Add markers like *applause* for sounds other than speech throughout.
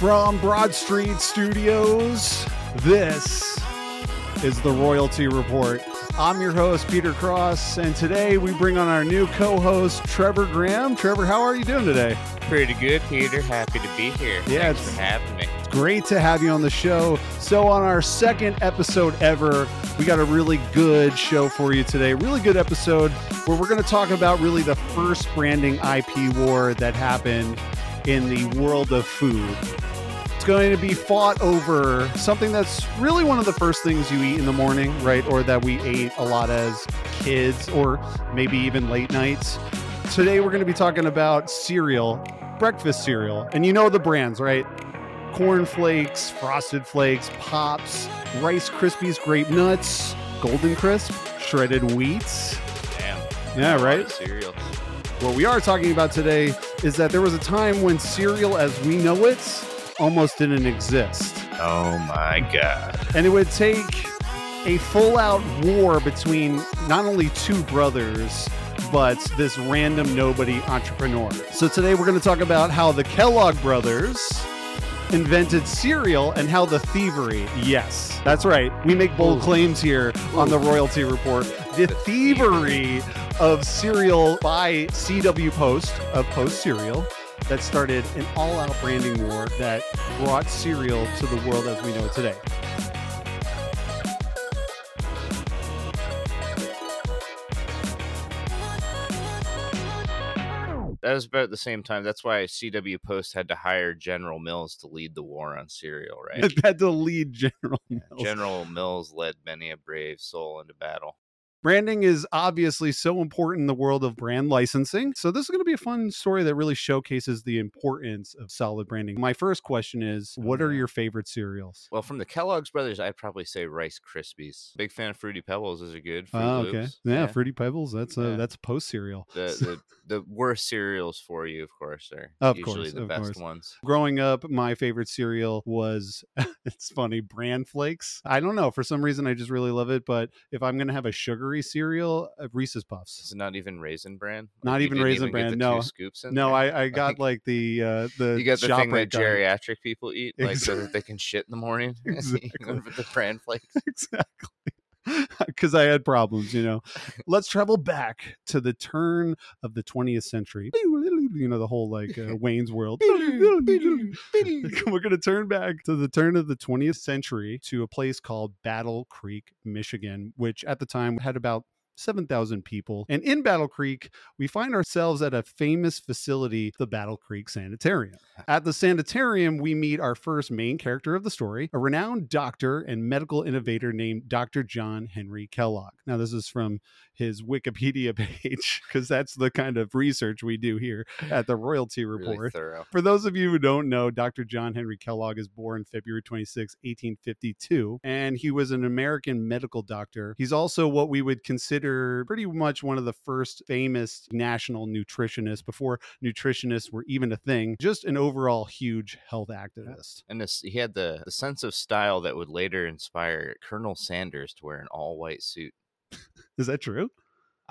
From Broad Street Studios, this is the Royalty Report. I'm your host, Peter Cross, and today we bring on our new co host, Trevor Graham. Trevor, how are you doing today? Pretty good, Peter. Happy to be here. Yeah, Thanks it's- for having me. It's great to have you on the show. So, on our second episode ever, we got a really good show for you today. Really good episode where we're going to talk about really the first branding IP war that happened in the world of food. It's going to be fought over something that's really one of the first things you eat in the morning, right? Or that we ate a lot as kids, or maybe even late nights. Today, we're going to be talking about cereal, breakfast cereal. And you know the brands, right? Corn Flakes, Frosted Flakes, Pops, Rice Krispies, Grape Nuts, Golden Crisp, Shredded Wheats. Damn. Yeah, right? Cereal. What we are talking about today is that there was a time when cereal as we know it almost didn't exist. Oh my god. And it would take a full out war between not only two brothers, but this random nobody entrepreneur. So today we're going to talk about how the Kellogg brothers invented cereal and how the thievery, yes, that's right. We make bold claims here on the Royalty Report. The thievery of cereal by CW Post of Post Cereal that started an all out branding war that brought cereal to the world as we know it today. That was about the same time. That's why CW Post had to hire General Mills to lead the war on cereal, right? *laughs* had to lead General Mills. General Mills led many a brave soul into battle. Branding is obviously so important in the world of brand licensing. So, this is going to be a fun story that really showcases the importance of solid branding. My first question is What are mm-hmm. your favorite cereals? Well, from the Kellogg's brothers, I'd probably say Rice Krispies. Big fan of Fruity Pebbles. Those are good. Fruit Oh, okay. Loops. Yeah, Fruity Pebbles. That's a Yeah. that's post cereal. The, the the worst cereals for you, of course, are Of usually course, the best course. ones. Growing up, my favorite cereal was *laughs* it's funny, bran flakes. I don't know, for some reason I just really love it, but if I'm going to have a sugary cereal, uh, Reese's Puffs. Is it not even raisin bran? Not even Raisin get Bran, no. scoops in No, there? I, I *laughs* got like the uh the you got the thing that geriatric people eat, like so that they can shit in the morning. *laughs* Exactly. The bran flakes. *laughs* exactly *laughs* because i had problems you know? Let's travel back to the turn of the 20th century. *laughs* You know the whole like uh, wayne's world. *laughs* We're going to turn back to the turn of the 20th century to a place called battle creek michigan which at the time had about 7,000 people. And in Battle Creek, we find ourselves at a famous facility, the Battle Creek Sanitarium. Ah. At the sanitarium, we meet our first main character of the story, a renowned doctor and medical innovator named Dr. John Henry Kellogg. Now, this is from his Wikipedia *laughs* page because that's the kind of research we do here at the Royalty *laughs* Report. thorough. For those of you who don't know, Dr. John Henry Kellogg is born February 26, 1852, and he was an American medical doctor. He's also what we would consider pretty much one of the first famous national nutritionists before nutritionists were even a thing, just an overall huge health activist. And this, he had the, the sense of style that would later inspire Colonel Sanders to wear an all white suit. Is that true?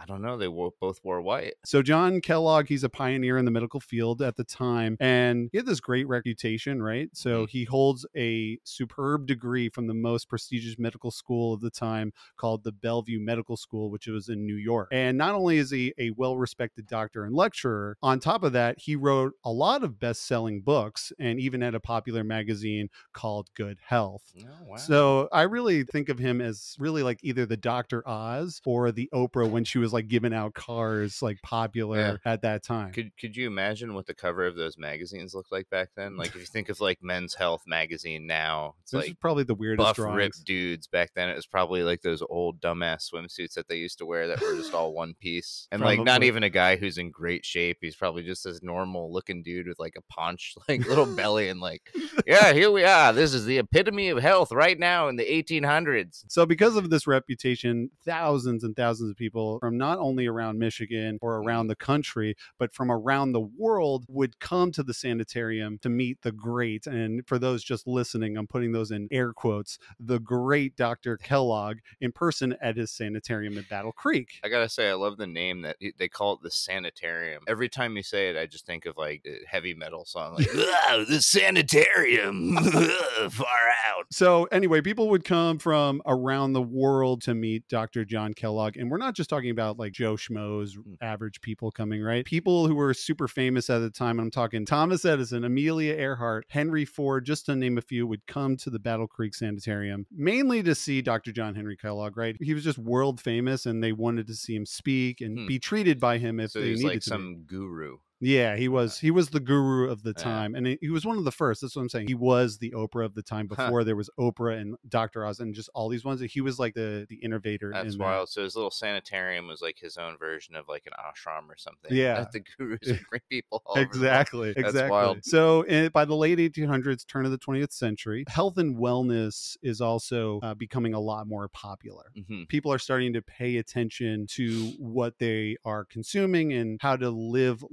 I don't know. They both wore white. So John Kellogg, he's a pioneer in the medical field at the time, and he had this great reputation, right? So mm-hmm. he holds a superb degree from the most prestigious medical school of the time called the Bellevue Medical School, which was in New York. And not only is he a well-respected doctor and lecturer, on top of that, he wrote a lot of best-selling books and even had a popular magazine called Good Health. Oh, wow. So I really think of him as really like either the Dr. Oz or the Oprah when she was like giving out cars like popular at that time. Could could you imagine what the cover of those magazines looked like back then? Like if you think of like Men's Health magazine now, it's this is like probably the weirdest buff drawings. ripped dudes. Back then, it was probably like those old dumbass swimsuits that they used to wear that were just all one piece, and like not even a guy who's in great shape. He's probably just this normal looking dude with like a paunch, *laughs* like little belly, and like, yeah, here we are. This is the epitome of health right now in the 1800s. So because of this reputation, thousands and thousands of people from not only around Michigan or Mm-hmm. around the country, but from around the world would come to the sanitarium to meet the great. And for those just listening, I'm putting those in air quotes the great Dr. Kellogg in person at his sanitarium at Battle Creek. I gotta say, I love the name that they call it the sanitarium. Every time you say it, I just think of like heavy metal song, like the sanitarium, *laughs* far out. So, anyway, people would come from around the world to meet Dr. John Kellogg. And we're not just talking about like Joe Schmoes, Mm. average people coming, right? People who were super famous at the time. I'm talking Thomas Edison, Amelia Earhart, Henry Ford, just to name a few, would come to the Battle Creek Sanitarium mainly to see Dr. John Henry Kellogg, right? He was just world famous and they wanted to see him speak and Hmm. be treated by him if So they needed like to. be. some guru. Yeah, he was. He was the guru of the time, and he- was one of the first. That's what I'm saying. He was the Oprah of the time *laughs* before there was Oprah and Dr. Oz and just all these ones. He was like the the innovator. That's in that. wild. So his little sanitarium was like his own version of like an ashram or something. Yeah. that the gurus would *laughs* bring people. Exactly. That's exactly. wild. So, eh, by the late 1800s, turn of the 20th century, health and wellness is also uh, becoming a lot more popular. Mhm. People are starting to pay attention to what they are consuming and how to live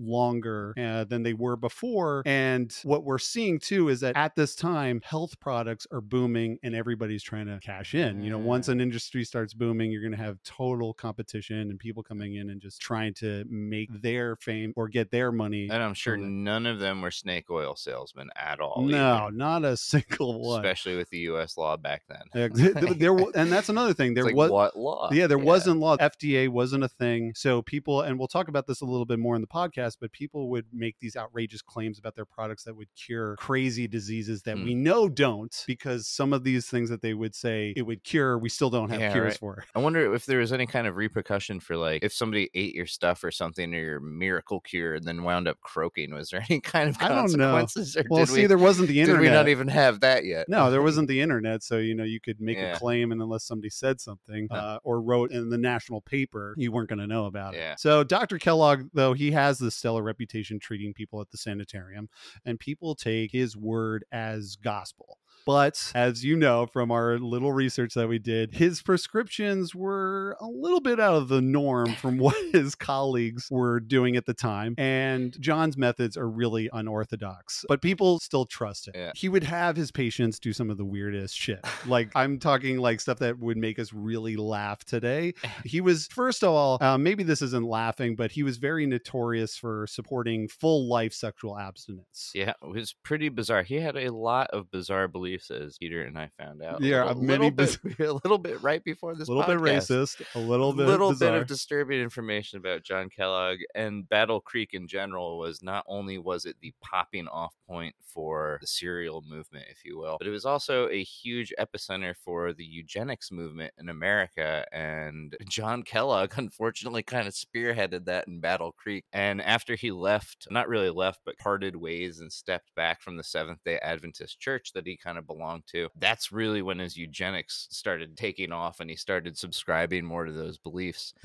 uh, than they were before. And what we're seeing too is that at this time, health products are booming and everybody's trying to cash in. You know, once an industry starts booming, you're going to have total competition and people coming in and just trying to make their fame or get their money. And I'm sure none of them were snake oil salesmen at all. No, either, not a *laughs* single one. especially with the U.S. law back then. *laughs* There, and that's another thing. There like, was what law? yeah, there wasn't law. FDA wasn't a thing. So people, and we'll talk about this a little bit more in the podcast, but people would make these outrageous claims about their products that would cure crazy diseases that Hmm. we know don't, because some of these things that they would say it would cure, we still don't have Yeah, cures right. for. I wonder if there was any kind of repercussion for like if somebody ate your stuff or something or your miracle cure and then wound up croaking. Was there *laughs* any kind of I don't know. consequences? Or Well, see, we, there wasn't the did internet. we not even have that yet? No, there wasn't *laughs* the internet, so you know you could make Yeah. a claim, and unless somebody said something Huh. uh, or wrote in the national paper, you weren't going to know about Yeah. it. So Dr. Kellogg, though, he has this stellar reputation treating people at the sanitarium, and people take his word as gospel. But as you know from our little research that we did, his prescriptions were a little bit out of the norm from *laughs* what his colleagues were doing at the time. And John's methods are really unorthodox, but people still trust him. Yeah. He would have his patients do some of the weirdest shit. *laughs* Like, I'm talking like stuff that would make us really laugh today. *laughs* He was, first of all, uh, maybe this isn't laughing, but he was very notorious for supporting full life sexual abstinence. Yeah, it was pretty bizarre. He had a lot of bizarre beliefs, as Peter and I found out. Yeah, a little, many little bit, *laughs* a little bit right before this. a little bit racist, a little bit A little bit of disturbing information about John Kellogg and Battle Creek in general was not only was it the popping off point for the cereal movement, if you will, but it was also a huge epicenter for the eugenics movement in America. And *laughs* John Kellogg, unfortunately, kind of spearheaded that in Battle Creek. And after he left, not really left, but parted ways and stepped back from the Seventh day Adventist church that he kind of belonged to, that's really when his eugenics started taking off and he started subscribing more to those beliefs. *laughs*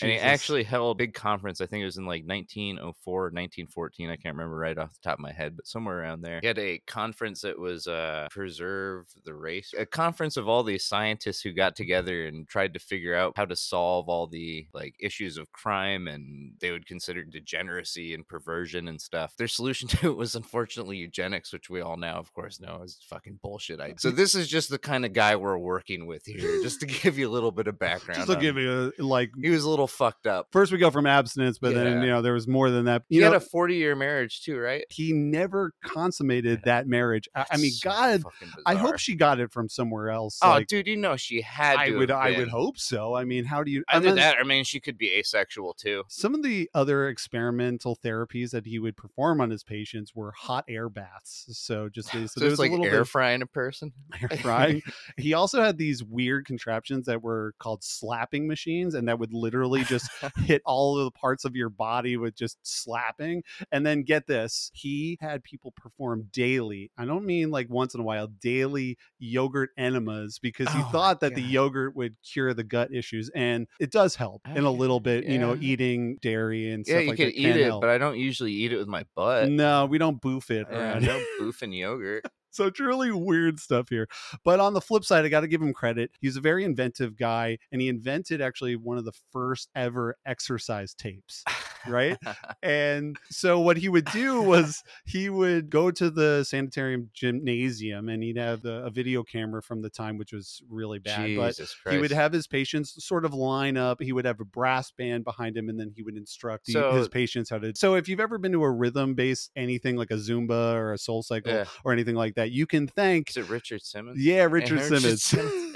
And he actually held a big conference. I think it was in like 1904 1914. I can't remember right off the top of my head, but somewhere around there. He had a conference that was uh, Preserve the Race, a conference of all these scientists who got together and tried to figure out how to solve all the like issues of crime and they would consider degeneracy and perversion and stuff. Their solution *laughs* to it was unfortunately eugenics, which we all now, of course, know is fucking bullshit. I- So this is just the kind of guy we're working with here, just to *laughs* give you a little bit of background. just to give him. you a, like He was a little fucked up. first we go from abstinence, but then you know there was more than that. He You had a 40 year marriage too, right? he never consummated that marriage. I, I mean, So God, I hope she got it from somewhere else. Oh, like, dude, you know she had. I to would, I would hope so. I mean, how do you? and Either then that, I mean, she could be asexual too. Some of the other experimental therapies that he would perform on his patients were hot air baths. So just *sighs* so, So, there it's was a like little air bit frying a person. *laughs* *laughs* air frying. he also had these weird contraptions that were called slapping machines, and that would literally just *laughs* hit all of the parts of your body with just slapping. And then get this, he had people perform daily. I don't mean like once in a while, daily yogurt enemas because he Oh thought that the yogurt would cure the gut issues, and it does help in a little bit. You know, eating dairy and yeah, stuff you like could that eat can it, help. but I don't usually eat it with my butt. no, we don't boof it. Uh, yeah, around no boofing yogurt. So truly weird stuff here. But on the flip side, I got to give him credit. He's a very inventive guy, and he invented actually one of the first ever exercise tapes, right? *laughs* and so what he would do was he would go to the sanitarium gymnasium, and he'd have the, a video camera from the time, which was really bad. but Jesus he would have his patients sort of line up. He would have a brass band behind him, and then he would instruct So- his patients how to. So, if you've ever been to a rhythm based anything like a Zumba or a Soul Cycle Yeah. or anything like that, you can thank. Is it Richard Simmons? Yeah, Richard Richard Simmons. Simmons.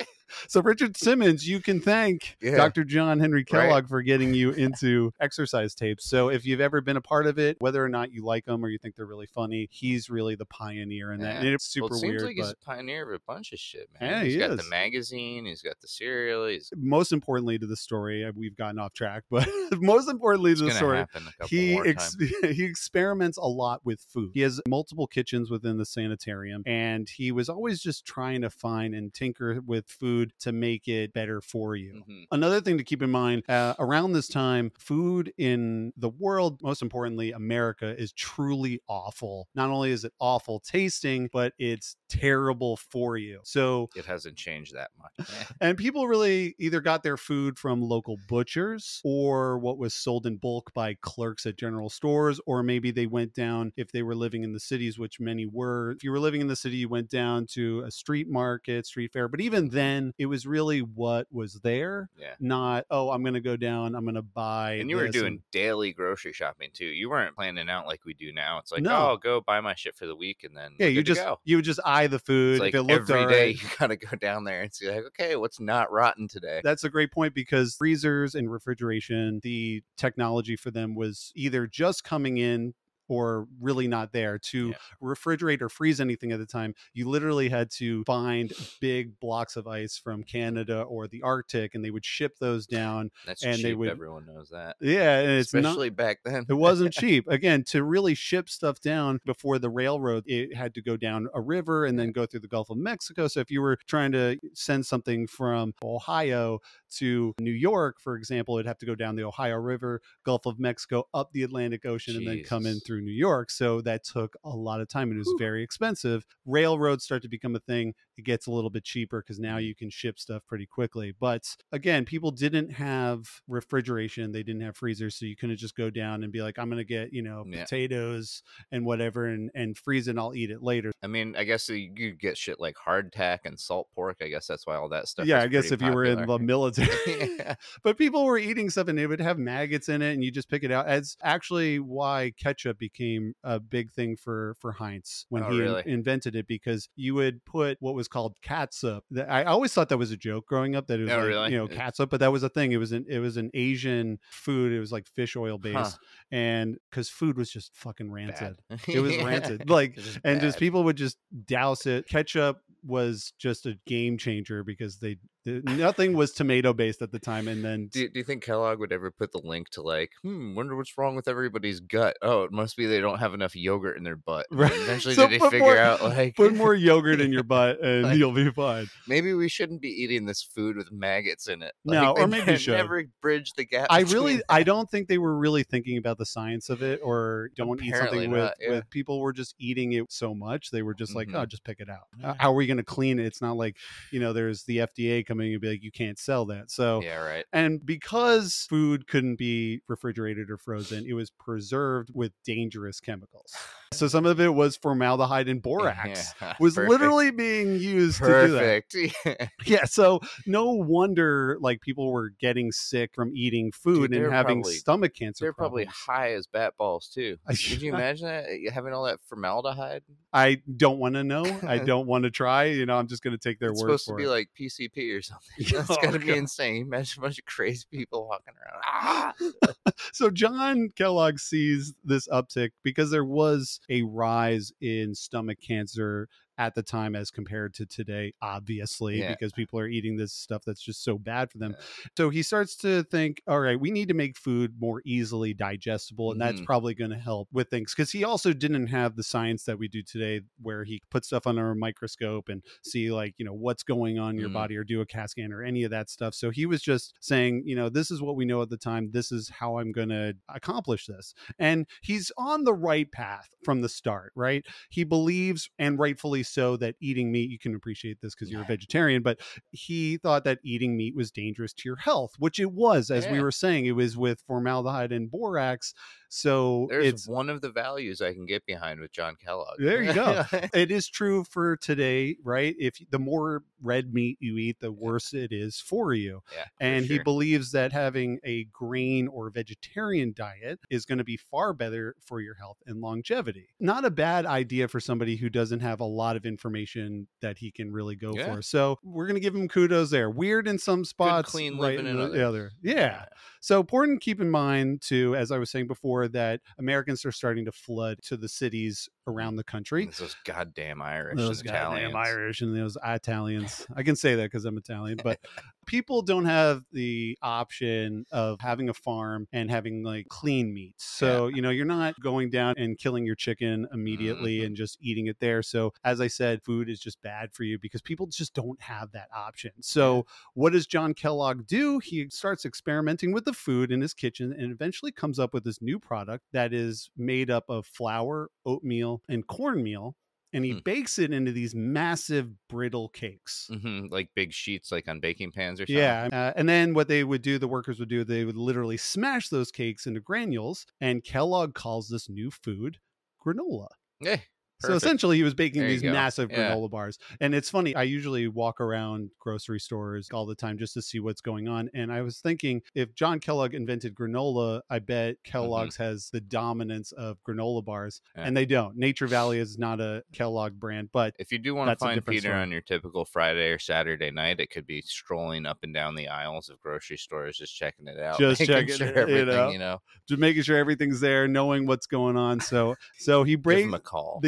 So, Richard Simmons, you can thank Yeah. Dr. John Henry Right. Kellogg for getting you into exercise tapes. So, if you've ever been a part of it, whether or not you like them or you think they're really funny, he's really the pioneer in that. Yeah. And it's super well, it seems weird. like he's a pioneer of a bunch of shit, man. Yeah, He's he got is. the magazine, he's got the cereal, he's most importantly to the story, uh, we've gotten off track, *laughs* but most importantly to the story, happen a couple he ex- *laughs* he experiments a lot with food. He has multiple kitchens within the sanitarium, and he was always just trying to find and tinker with food to make it better for you. Mhm. Another thing to keep in mind uh, around this time, food in the world, most importantly, America, is truly awful. Not only is it awful tasting, but it's terrible for you. So, It hasn't changed that much. *laughs* And people really either got their food from local butchers or what was sold in bulk by clerks at general stores, or maybe they went down if they were living in the cities, which many were. If you were living in the city, you went down to a street market, street fair. But even then, it was really what was there, Yeah. not, oh, I'm going to go down, I'm going to buy. And you were doing daily grocery shopping too. You weren't planning out like we do now. It's like, No. oh, I'll go buy my shit for the week and then yeah, you just you would just eye the food. It's like if it looked every all day *laughs* you gotta go down there and see like, okay, what's not rotten today? That's a great point because freezers and refrigeration, the technology for them was either just coming in or really not there to Yeah. refrigerate or freeze anything at the time you literally had to find big blocks of ice from canada or the arctic and they would ship those down That's and cheap. they would- Everyone knows that. yeah and it's not Especially back then. it wasn't cheap. Again, to really ship stuff down before the railroad, it had to go down a river and then go through the Gulf of Mexico. So if you were trying to send something from Ohio to New York, for example, it'd have to go down the Ohio River, Gulf of Mexico, up the Atlantic Ocean, and then come in Jesus. Through New York. So that took a lot of time and it was very expensive. Railroads start to become a thing. It gets a little bit cheaper because now Mhm. you can ship stuff pretty quickly. But again, people didn't have refrigeration, they didn't have freezers, so you couldn't just go down and be like, I'm gonna get, you know, Yeah. potatoes and whatever and, and freeze it and I'll eat it later. I mean, I guess you get shit like hardtack and salt pork. I guess that's why all that stuff. yeah, I guess if pretty you were in the military. *laughs* yeah. *laughs* but people were eating stuff and it would have maggots in it and you just pick it out. That's actually why ketchup became a big thing for for Heinz when Oh, he really? invented it because you would put what was called catsup. I always thought that was a joke growing up that it was Oh, like, really? you know catsup, but that was a thing. It was an it was an Asian food. It was like fish oil based Huh. and because food was just fucking rancid. Bad. *laughs* It was rancid. Like just and just people would just douse it. Ketchup was just a game changer because they, the- nothing was tomato based at the time, and then Do, do you think Kellogg would ever put the link to like, hmm, wonder what's wrong with everybody's gut? Oh, it must be they don't have enough yogurt in their butt. *laughs* And Right. Eventually, So did they figure more- out like put more yogurt in your *laughs* butt and Like- you'll be fine. maybe we shouldn't be eating this food with maggots in it? No, or *laughs* maybe should. never bridge the gap. I really. I don't think they were really thinking about the science of it, or don't eat Apparently something with, yeah. with people were just eating it so much they were just like, oh, Mhm. just pick it out. How are we going to clean it? It's not like you know, there's the FDA coming and be like, you can't sell that. So Yeah, right. And because food couldn't be refrigerated or frozen, it was preserved with dangerous chemicals. So some of it was formaldehyde and *laughs* borax. Yeah, *laughs* Was perfect. literally being used to do that. perfect. *laughs* Yeah. So no wonder like people were getting sick from eating food they and having probably- stomach cancer. They're probably high as bat balls too. Could you imagine that eh, having all that formaldehyde? I don't want to know. I don't want to try. You know, I'm just going to take their it's word supposed for to be it. like PCP or something. *laughs* That's *laughs* oh, got to be insane. Imagine a bunch of crazy people walking around. Ah! *laughs* so John Kellogg sees this uptick because there was a rise in stomach cancer at the time as compared to today obviously Yeah. because people are eating this stuff that's just so bad for them Yeah. so he starts to think all right we need to make food more easily digestible and that's Mhm. probably going to help with things because he also didn't have the science that we do today where he put stuff under a microscope and see like you know what's going on in your Mhm. body or do a CAT scan or any of that stuff so he was just saying you know this is what we know at the time this is how i'm going to accomplish this and he's on the right path from the start right he believes and rightfully so that eating meat, you can appreciate this because you're a vegetarian, but he thought that eating meat was dangerous to your health, which it was, as we were saying, it was with formaldehyde and borax. So There's it's one of the values I can get behind with John Kellogg. There you go. *laughs* it is true for today, right? If the more red meat you eat, the worse it is for you. yeah, for And he believes that having a grain or vegetarian diet is going to be far better for your health and longevity. Not a bad idea for somebody who doesn't have a lot of information that he can really go Yeah. for. So we're going to give him kudos there. Weird in some spots, clean right living in in the other. Yeah. So important to keep in mind too, as I was saying before, that Americans are starting to flood to the cities around the country. It's those goddamn Irish Those and goddamn Italians. Irish and those Italians. I can say that because I'm Italian, but *laughs* *laughs* people don't have the option of having a farm and having like clean meats. So, you know, you're not going down and killing your chicken immediately Mhm. and just eating it there. So, as I said, food is just bad for you because people just don't have that option. So, what does John Kellogg do? He starts experimenting with the food in his kitchen and eventually comes up with this new product that is made up of flour, oatmeal, and cornmeal. And he Hmm. bakes it into these massive brittle cakes. hmm Like big sheets, like on baking pans or something. Yeah. Uh, and then what they would do, the workers would do, they would literally smash those cakes into granules. And Kellogg calls this new food granola. Yeah. So essentially, he was baking There these massive Yeah. granola bars. And it's funny, I usually walk around grocery stores all the time just to see what's going on. And I was thinking, if John Kellogg invented granola, I bet mm-hmm. Kellogg's has the dominance of granola bars. Yeah. And they don't. Nature Valley is not a Kellogg brand, but If you do want to find Peter story. on your typical Friday or Saturday night, it could be strolling up and down the aisles of grocery stores, just checking it out, Just making checking sure it, you know. you know, just making sure everything's there, knowing what's going on. So, so he breaks a call.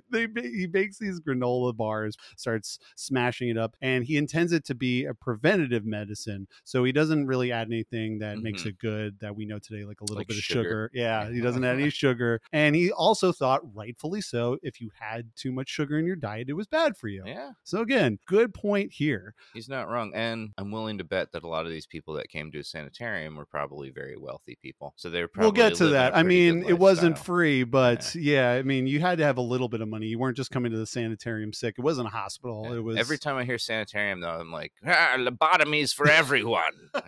*laughs* they he bakes these granola bars starts smashing it up and he intends it to be a preventative medicine so he doesn't really add anything that makes Mhm. it good that we know today like a little Like bit of sugar. sugar yeah he doesn't add any *laughs* sugar and he also thought rightfully so if you had too much sugar in your diet it was bad for you yeah, so again good point here he's not wrong. And I'm willing to bet that a lot of these people that came to a sanitarium were probably very wealthy people. So they're probably we'll get to that. I mean, it wasn't free, but yeah. I mean, you had to have a little bit of money. You weren't just coming to the sanitarium sick. It wasn't a hospital. It was Every time I hear sanitarium, though, I'm like, ah, lobotomies for everyone. *laughs*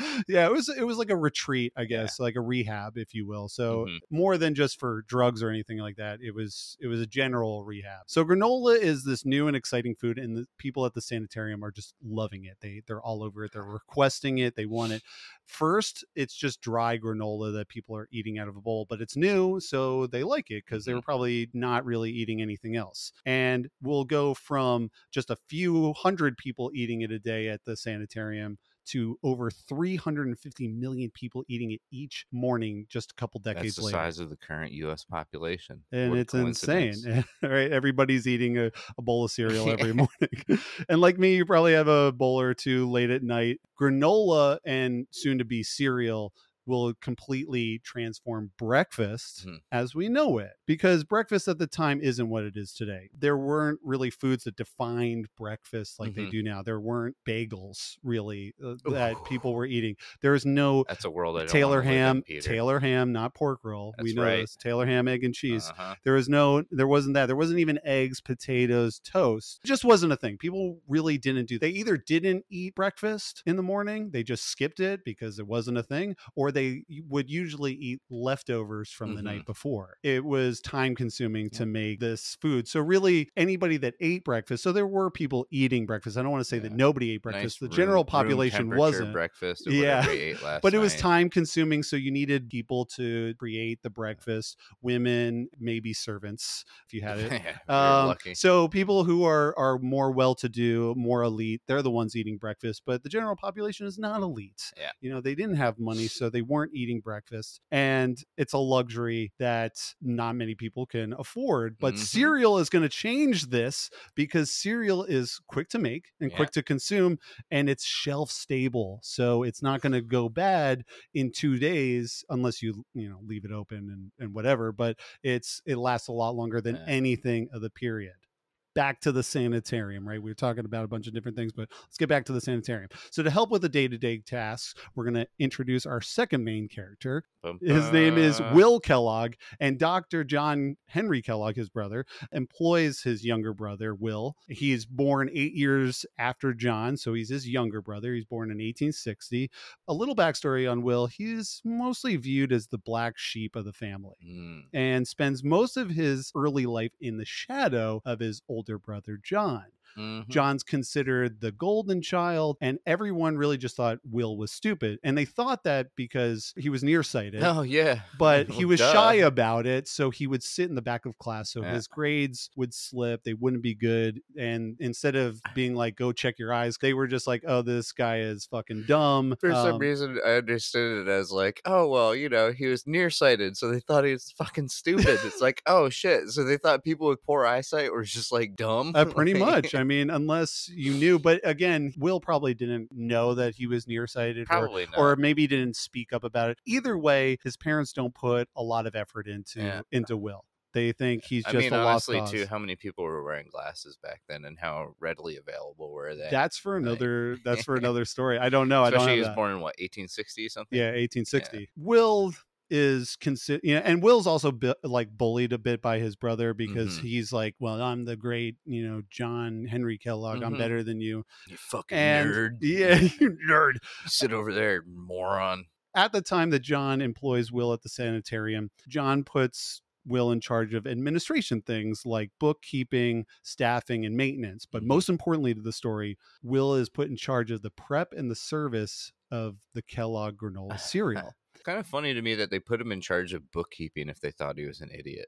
Yeah. yeah, it was it was like a retreat, I guess, like a rehab, if you will. So Mhm. more than just for drugs or anything like that. It was it was a general rehab. So granola is this new and exciting food, and the people at the sanitarium are just loving it. They they're all over it. They're *sighs* requesting it. They want it. First, it's just dry granola that people are eating out of a bowl, but it's new, so they like it because they were probably not really eating anything else. And we'll go from just a few hundred people eating it a day at the sanitarium to over 350 million people eating it each morning just a couple decades That's the later. size of the current U.S. population. And What it's insane. *laughs* right? Everybody's eating a, a bowl of cereal *laughs* every *laughs* morning. and like me, you probably have a bowl or two late at night. Granola and soon to be cereal will completely transform breakfast Mhm. as we know it because breakfast at the time isn't what it is today. There weren't really foods that defined breakfast like they Mhm. do now. There weren't bagels really uh, that people were eating. There was no That's a world I Taylor wanna in, ham, Taylor ham, not pork roll. we know right. this. Taylor ham, egg and cheese. Uh-huh. There was no, there wasn't that. There wasn't even eggs, potatoes, toast. It just wasn't a thing. People really didn't do. They either didn't eat breakfast in the morning, they just skipped it because it wasn't a thing, or they would usually eat leftovers from the night before. It was time consuming to make this food. So really, anybody that ate breakfast. So there were people eating breakfast. I don't want to say that nobody ate Nice breakfast. the room- general population wasn't. breakfast. Or Yeah. whatever ate last but it was night. time consuming so you needed people to create the breakfast women maybe servants if you had it *laughs* Yeah, um, lucky. so people who are are more well to do more elite they're the ones eating breakfast but the general population is not elite Yeah. you know they didn't have money *laughs* so they weren't eating breakfast and it's a luxury that not many people can afford but Mhm. cereal is going to change this because cereal is quick to make and Yeah. quick to consume and it's shelf stable so it's not going to go bad in two days unless you you know leave it open and, and whatever but it's it lasts a lot longer than Yeah. anything of the period back to the sanitarium, right? We are talking about a bunch of different things, but let's get back to the sanitarium. So, to help with the day to day tasks, we're going to introduce our second main character. His name is Will Kellogg, and Dr. John Henry Kellogg, his brother, employs his younger brother, Will. He's born eight years after John, so he's his younger brother. He's born in 1860. A little backstory on Will he's mostly viewed as the black sheep of the family Mm. and spends most of his early life in the shadow of his older brother, John. Mhm. John's considered the golden child, and everyone really just thought Will was stupid. And they thought that because he was nearsighted. Oh yeah, But *laughs* he was duh. shy about it, so he would sit in the back of class. So Yeah. his grades would slip; they wouldn't be good. And instead of being like, "Go check your eyes," they were just like, "Oh, this guy is fucking dumb." For some Um, reason, I understood it as like, oh well, you know, he was nearsighted, so they thought he was fucking stupid. it's *laughs* like, oh shit, so they thought people with poor eyesight were just like dumb. Uh, *laughs* pretty much. I mean, unless you knew, but again, Will probably didn't know that he was nearsighted, or, Probably not. or maybe didn't speak up about it. Either way, his parents don't put a lot of effort into Yeah. into Will. They think he's I just mean, a lost honestly, cause. too, how many people were wearing glasses back then, and how readily available were they? That's for Like- another. That's for *laughs* another story. I don't know. I don't he was that. born in what 1860 something. Yeah, 1860. Will is consider you know, and Will's also bu- like bullied a bit by his brother because Mhm. he's like, well, I'm the great, you know, John Henry Kellogg. I'm Mhm. better than you. you fucking And nerd. yeah, *laughs* you nerd. sit over there, moron. At the time that John employs Will at the sanitarium, John puts Will in charge of administration things like bookkeeping, staffing, and maintenance. But Mhm. most importantly to the story, Will is put in charge of the prep and the service of the Kellogg granola *laughs* cereal. Kind of funny to me that they put him in charge of bookkeeping if they thought he was an idiot.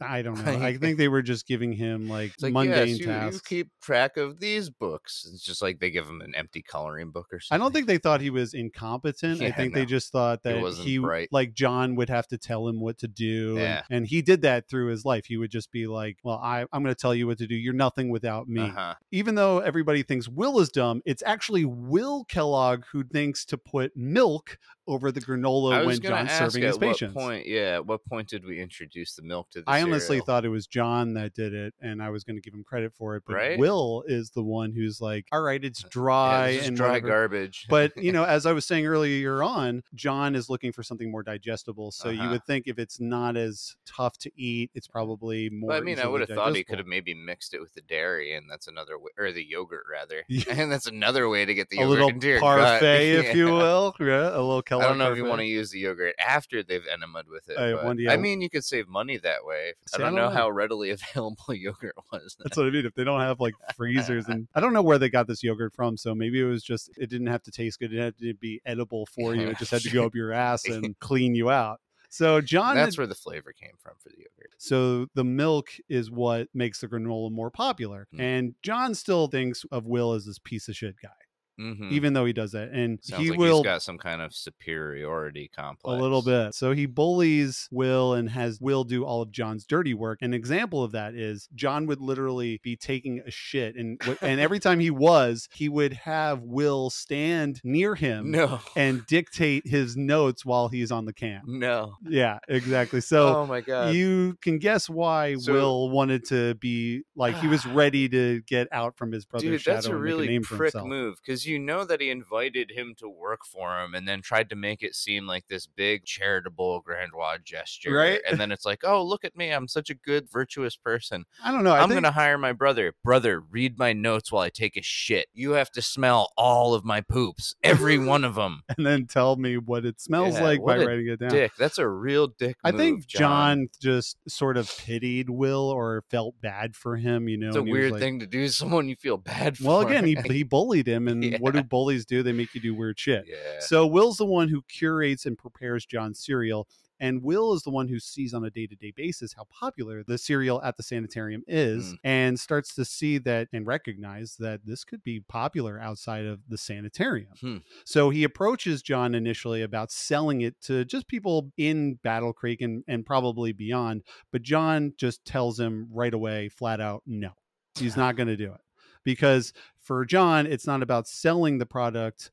I don't *laughs* know. I think they were just giving him like like, mundane yes, you, you tasks. keep track of these books. It's just like they give him an empty coloring book or something. I don't think they thought he was incompetent. I Yeah, think they just thought that he, bright. like John would have to tell him what to do. and- Yeah. And, he did that through his life. He would just be like, Well, I, I'm going to tell you what to do. You're nothing without me. Uh-huh. Even though everybody thinks Will is dumb, it's actually Will Kellogg who thinks to put milk over the granola when John's serving his patients. point. Yeah, at what point did we introduce the milk to the I honestly cereal? thought it was John that did it, and I was going to give him credit for it. But Right? Will is the one who's like, "All right, it's *laughs* dry is and dry whatever." garbage. But you know, *laughs* as I was saying earlier you're on, John is looking for something more digestible. So you Uh-huh. would think if it's not as tough to eat, it's probably more. But I mean, I would have thought he could have maybe mixed it with the dairy, and that's another way, or the yogurt rather, Yeah. *laughs* and that's another way to get the a little parfait, gut. if you will. Yeah, a little I don't know if you want to use the yogurt after they've enemed with it. I but, I mean, you could save money that way. See, I I don't don't know, know. how readily *laughs* available yogurt was. That's what I mean. If they don't have like freezers, *laughs* and I don't know where they got this yogurt from, so maybe it was just it didn't have to taste good. It had to be edible for you. It just had to go up your ass *laughs* and clean you out. So John, That's where the flavor came from for the yogurt. So the milk is what makes the granola more popular. Mm. And John still thinks of Will as this piece of shit guy, Mm-hmm. even though he does that. And Sounds he like will he's got some kind of superiority complex. a little bit. So he bullies Will and has Will do all of John's dirty work. An example of that is John would literally be taking a shit and and every time he was, he would have Will stand near *laughs* him No. and dictate his notes while he's on the cam. No. Yeah, exactly. *laughs* So oh my god. you can guess why So- Will wanted to be like he was *sighs* ready to get out from his brother's Dude, shadow that's a and really prick move because you know that he invited him to work for him and then tried to make it seem like this big charitable grandiose gesture. Right? And then it's like, oh, look at me. I'm such a good, virtuous person. I don't know. I I'm think, going to hire my brother. Brother, read my notes while I take a shit. You have to smell all of my poops, every *laughs* one of them. and then tell me what it smells Yeah, like by writing it down. Dick. That's a real dick I move, think John. John just sort of pitied Will or felt bad for him. You know, It's a and he was weird like- thing to do to someone you feel bad for. Well, again, he *laughs* he bullied him, and what do bullies do? They make you do weird shit. yeah. So Will's the one who curates and prepares John's cereal, and Will is the one who sees on a day-to-day basis how popular the cereal at the sanitarium is, Mm. and starts to see that and recognize that this could be popular outside of the sanitarium. Hmm. So he approaches John initially about selling it to just people in Battle Creek and, and probably beyond, but John just tells him right away, flat out, no, he's not going to do it because for John, it's not about selling the product.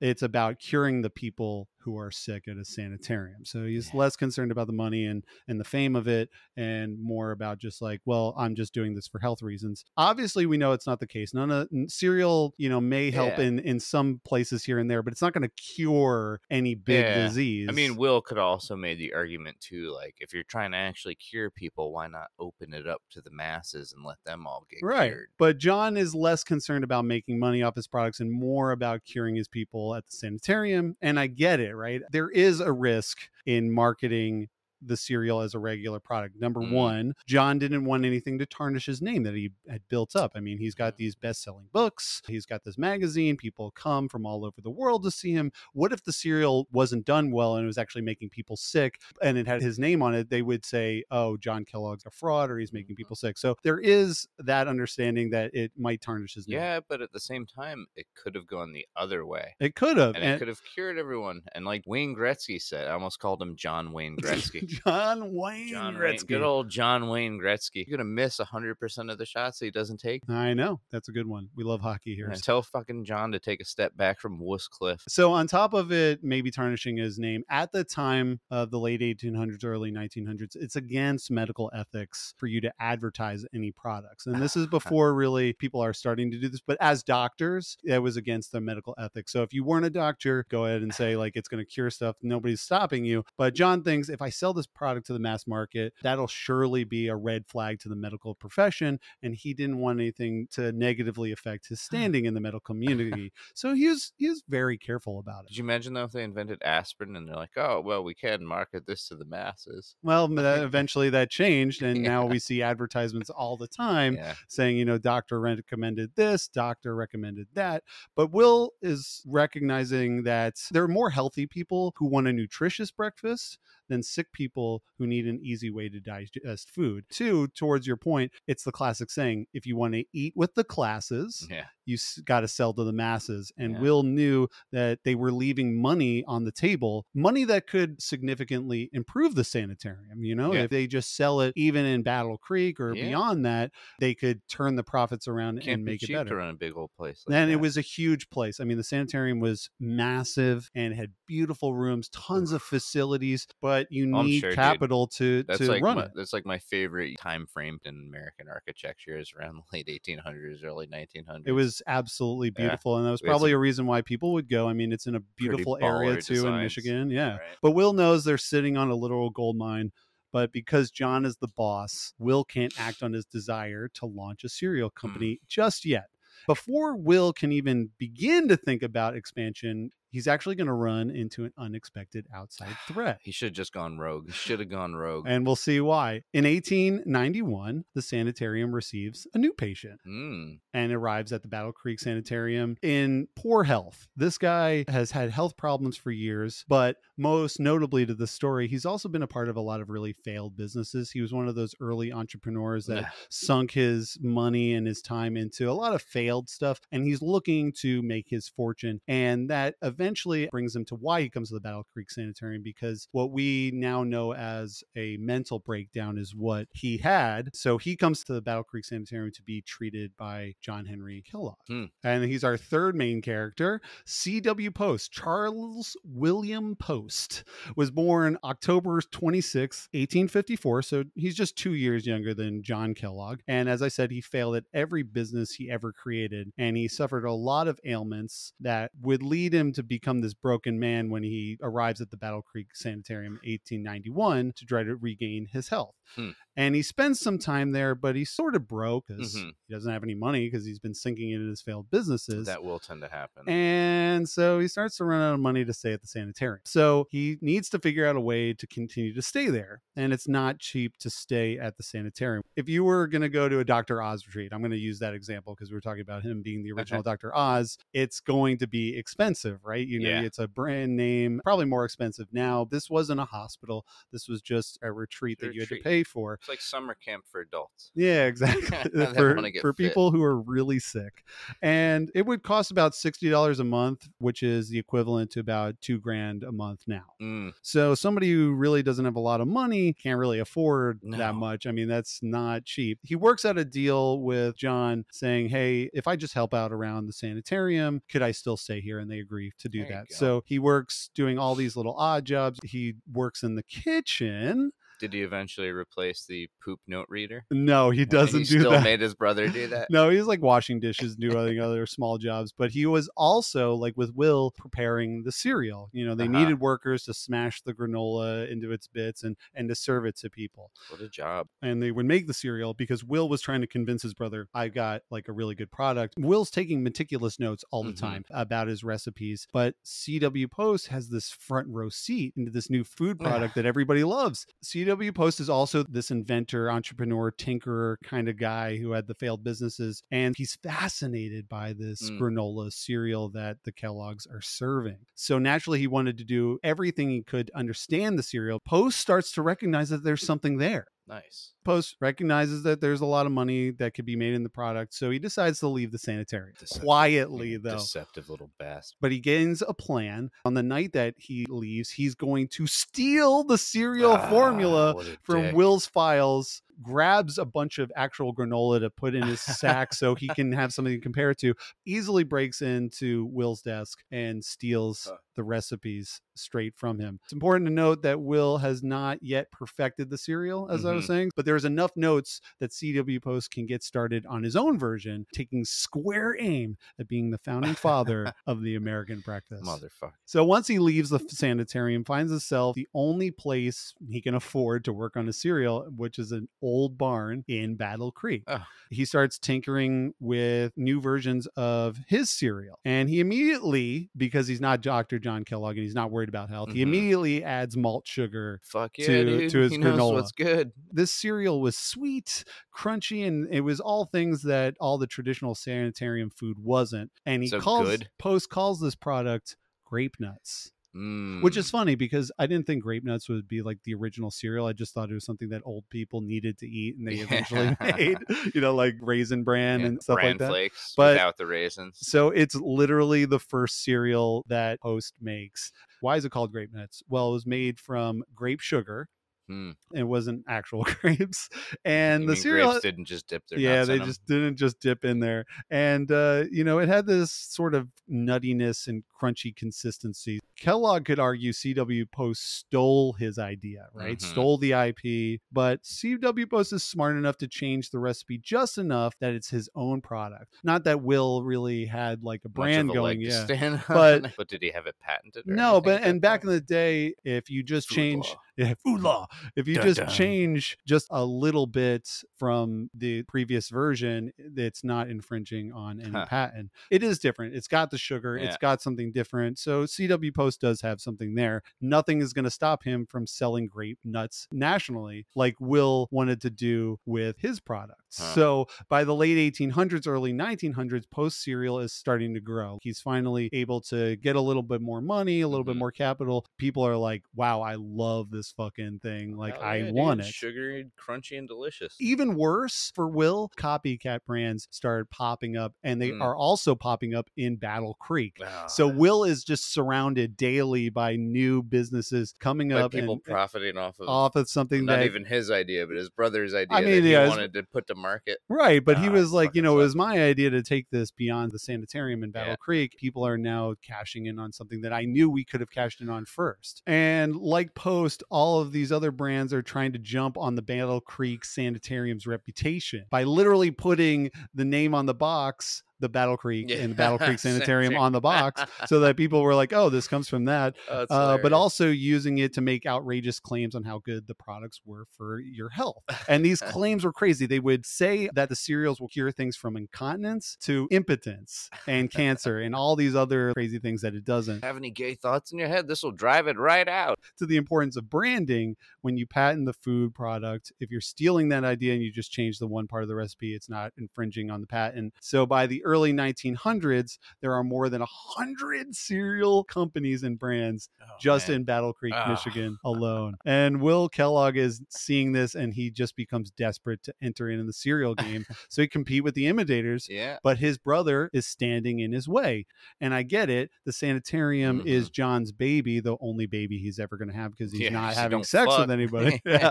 It's about curing the people who are sick at a sanitarium. So he's Yeah. less concerned about the money and and the fame of it and more about just like, well, I'm just doing this for health reasons. Obviously, we know it's not the case. None of cereal, you know, may help Yeah. in in some places here and there, but it's not going to cure any big Yeah. disease. I mean, Will could also made the argument too, like if you're trying to actually cure people, why not open it up to the masses and let them all get Right. cured? But John is less concerned about making money off his products and more about curing his people at the sanitarium. And I get it, right? There is a risk in marketing the cereal as a regular product. Number Mhm. one, John didn't want anything to tarnish his name that he had built up. I mean, he's got these best selling books, he's got this magazine, people come from all over the world to see him. What if the cereal wasn't done well and it was actually making people sick and it had his name on it? They would say, oh, John Kellogg's a fraud or he's making Mhm. people sick. So there is that understanding that it might tarnish his name. Yeah, but at the same time, it could have gone the other way. It could have. And it could have cured everyone. And like Wayne Gretzky said, I almost called him John Wayne *laughs* Gretzky. John Wayne John Wayne, Gretzky. good old John Wayne Gretzky. You're gonna miss hundred percent of the shots that he doesn't take. I know. That's a good one. We love hockey here. And tell fucking John to take a step back from Wuss Cliff. So on top of it, maybe tarnishing his name at the time of the late 1800s, early 1900s, it's against medical ethics for you to advertise any products. And this is *laughs* before really people are starting to do this. But as doctors, it was against the medical ethics. So if you weren't a doctor, go ahead and say like it's going to cure stuff. Nobody's stopping you. But John thinks if I sell this product to the mass market, that'll surely be a red flag to the medical profession. And he didn't want anything to negatively affect his hmm. standing in the medical community. *laughs* So he was he was very careful about it. Did you imagine though if they invented aspirin and they're like, oh well, we can market this to the masses. Well, *laughs* that- eventually that changed, and now we see advertisements all the time Yeah. saying, you know, doctor recommended this, doctor recommended that. But Will is recognizing that there are more healthy people who want a nutritious breakfast than sick people who need an easy way to digest food. Two, towards your point, it's the classic saying if you want to eat with the classes, Yeah. you got to sell to the masses. And Yeah. Will knew that they were leaving money on the table, money that could significantly improve the sanitarium. You know, Yeah. if they just sell it even in Battle Creek or beyond that, they could turn the profits around Can't and make it better. run a big old place. Like And it was a huge place. I mean, the sanitarium was massive and had beautiful rooms, tons of facilities, but you I'm need sure, dude. capital to That's to like run my, it. that's like my favorite time frame in American architecture is around the late 1800s, early 1900s. It was absolutely Yeah. beautiful, and that was probably some a reason why people would go. I mean, it's in a beautiful area too in. Michigan, yeah. Right. But Will knows they're sitting on a literal gold mine. But because John is the boss, Will can't act on his desire to launch a cereal Hmm. company just yet. Before Will can even begin to think about expansion, he's actually going to run into an unexpected outside *sighs* threat. He should have just gone rogue. He should have gone rogue. And we'll see why. In 1891, the sanitarium receives a new patient Mm. and arrives at the Battle Creek Sanitarium in poor health. This guy has had health problems for years, but most notably to the story, he's also been a part of a lot of really failed businesses. He was one of those early entrepreneurs that sunk his money and his time into a lot of failed stuff, and he's looking to make his fortune. And that eventually brings him to why he comes to the Battle Creek Sanitarium because what we now know as a mental breakdown is what he had. So he comes to the Battle Creek Sanitarium to be treated by John Henry Kellogg. Hmm. And he's our third main character, C.W. Post. Charles William Post was born October 26, 1854. So he's just two years younger than John Kellogg. And as I said, he failed at every business he ever created. And he suffered a lot of ailments that would lead him to become this broken man when he arrives at the Battle Creek Sanitarium in 1891 to try to regain his health. Hmm. And he spends some time there, but he's sort of broke because Mhm. he doesn't have any money because he's been sinking into his failed businesses. That will tend to happen. And so he starts to run out of money to stay at the sanitarium. So he needs to figure out a way to continue to stay there. And it's not cheap to stay at the sanitarium. If you were going to go to a Dr. Oz retreat, I'm going to use that example because we were talking about him being the original Dr. Oz. It's going to be expensive, right? You know, Yeah. it's a brand name, probably more expensive now. This wasn't a hospital, this was just a retreat that you had to pay for. it's like summer camp for adults. Yeah, *laughs* exactly. *laughs* For for fit. people who are really sick. And it would cost about $60 a month, which is the equivalent to about two grand a month now. Mm. So somebody who really doesn't have a lot of money can't really afford No. that much. I mean, that's not cheap. He works out a deal with John saying, Hey, if I just help out around the sanitarium, could I still stay here? And they agree to do There that. So he works doing all these little odd jobs. He works in the kitchen. Did he eventually replace the poop note reader? No, he doesn't he do still that. made his *laughs* brother do that. No, he's like washing dishes, and doing other small jobs. But he was also like with Will preparing the cereal. You know, they Uh-huh. needed workers to smash the granola into its bits and and to serve it to people. What a job. And they would make the cereal because Will was trying to convince his brother, I got like a really good product. Will's taking meticulous notes all the Mhm. time about his recipes, but CW Post has this front row seat into this new food *sighs* product that everybody loves. CW Post is also this inventor, entrepreneur, tinkerer kind of guy who had the failed businesses. And he's fascinated by this Mm. granola cereal that the Kellogg's are serving. So naturally, he wanted to do everything he could to understand the cereal. Post starts to recognize that there's something there. Nice. Post recognizes that there's a lot of money that could be made in the product, so he decides to leave the sanitarium Deceptive. quietly, though. Deceptive little bastard. But he gains a plan. On the night that he leaves, he's going to steal the cereal formula Ah, what a from dick. Will's files, grabs a bunch of actual granola to put in his sack so he can have something to compare it to, easily breaks into Will's desk and steals Huh. the recipes straight from him. It's important to note that Will has not yet perfected the cereal, as I was Mhm. saying, but there's enough notes that CW Post can get started on his own version, taking square aim at being the founding father *laughs* of the American breakfast. Motherfucker. So once he leaves the sanitarium, finds himself the only place he can afford to work on a cereal, which is an old barn in Battle Creek. Oh. He starts tinkering with new versions of his cereal. And he immediately, because he's not Dr. John Kellogg and he's not worried about health, he Mhm. immediately adds malt sugar. Fuck yeah, To- dude. to his he knows granola. what's good. This cereal was sweet, crunchy, and it was all things that all the traditional sanitarium food wasn't. And he So calls good? Post calls this product grape nuts Mm. which is funny because I didn't think grape nuts would be like the original cereal. I just thought it was something that old people needed to eat, and they eventually *laughs* made, you know, like raisin bran Yeah, and stuff bran like that. flakes But- without the raisins. So it's literally the first cereal that Post makes. Why is it called grape nuts? Well, it was made from grape sugar. Hmm. It wasn't actual *laughs* grapes, and You the cereal. grapes didn't just dip their yeah, they just didn't just dip in there, and uh, you know it had this sort of nuttiness and crunchy consistency. Kellogg could argue CW Post stole his idea, right? Mhm. Stole the IP, but CW Post is smart enough to change the recipe just enough that it's his own product. Not that Will really had like a brand going, yeah. *laughs* But- but did he have it patented? Or No, but and back in the day, if you just Food change law. *laughs* yeah, food law. If you Dun, just dun. change just a little bit from the previous version, it's not infringing on any Huh. patent. It is different. It's got the sugar, Yeah. it's got something different. So CW Post does have something there. Nothing is going to stop him from selling grape nuts nationally, like Will wanted to do with his products. Huh. So by the late 1800s, early 1900s, Post cereal is starting to grow. He's finally able to get a little bit more money, a little bit Mhm. more capital. People are like, wow, I love this fucking thing. Like, I yeah, want dude. it. Sugary, crunchy, and delicious. Even worse for Will, copycat brands started popping up, and they Mm. are also popping up in Battle Creek. Ah, So Will is just surrounded daily by new businesses coming by up people and profiting off of off of something not that even his idea, but his brother's idea I mean, that yeah, he wanted to put to market. Right, but he Ah, was like, you know, it was my idea to take this beyond the sanitarium in Battle Yeah. Creek. People are now cashing in on something that I knew we could have cashed in on first. And like Post, all of these other brands are trying to jump on the Battle Creek Sanitarium's reputation by literally putting the name on the box, the Battle Creek and the Battle Creek *laughs* Sanitarium on the box, *laughs* so that people were like, oh, this comes from that Oh, uh, but also using it to make outrageous claims on how good the products were for your health. And these *laughs* claims were crazy. They would say that the cereals will cure things from incontinence to impotence and cancer and all these other crazy things that it doesn't. have any gay thoughts in your head, this will drive it right out. To the importance of branding, when you patent the food product, if you're stealing that idea and you just change the one part of the recipe, it's not infringing on the patent. So by the early 1900s, there are more than a hundred cereal companies and brands just in Battle Creek, Ah. Michigan *laughs* alone. And Will Kellogg is seeing this and he just becomes desperate to enter in in the cereal game *laughs* so he compete with the imitators. yeah. But his brother is standing in his way. And I get it. The sanitarium is John's baby, the only baby he's ever going to have because he's Mm-hmm. Yeah, not *laughs* having sex fuck. with anybody. yeah.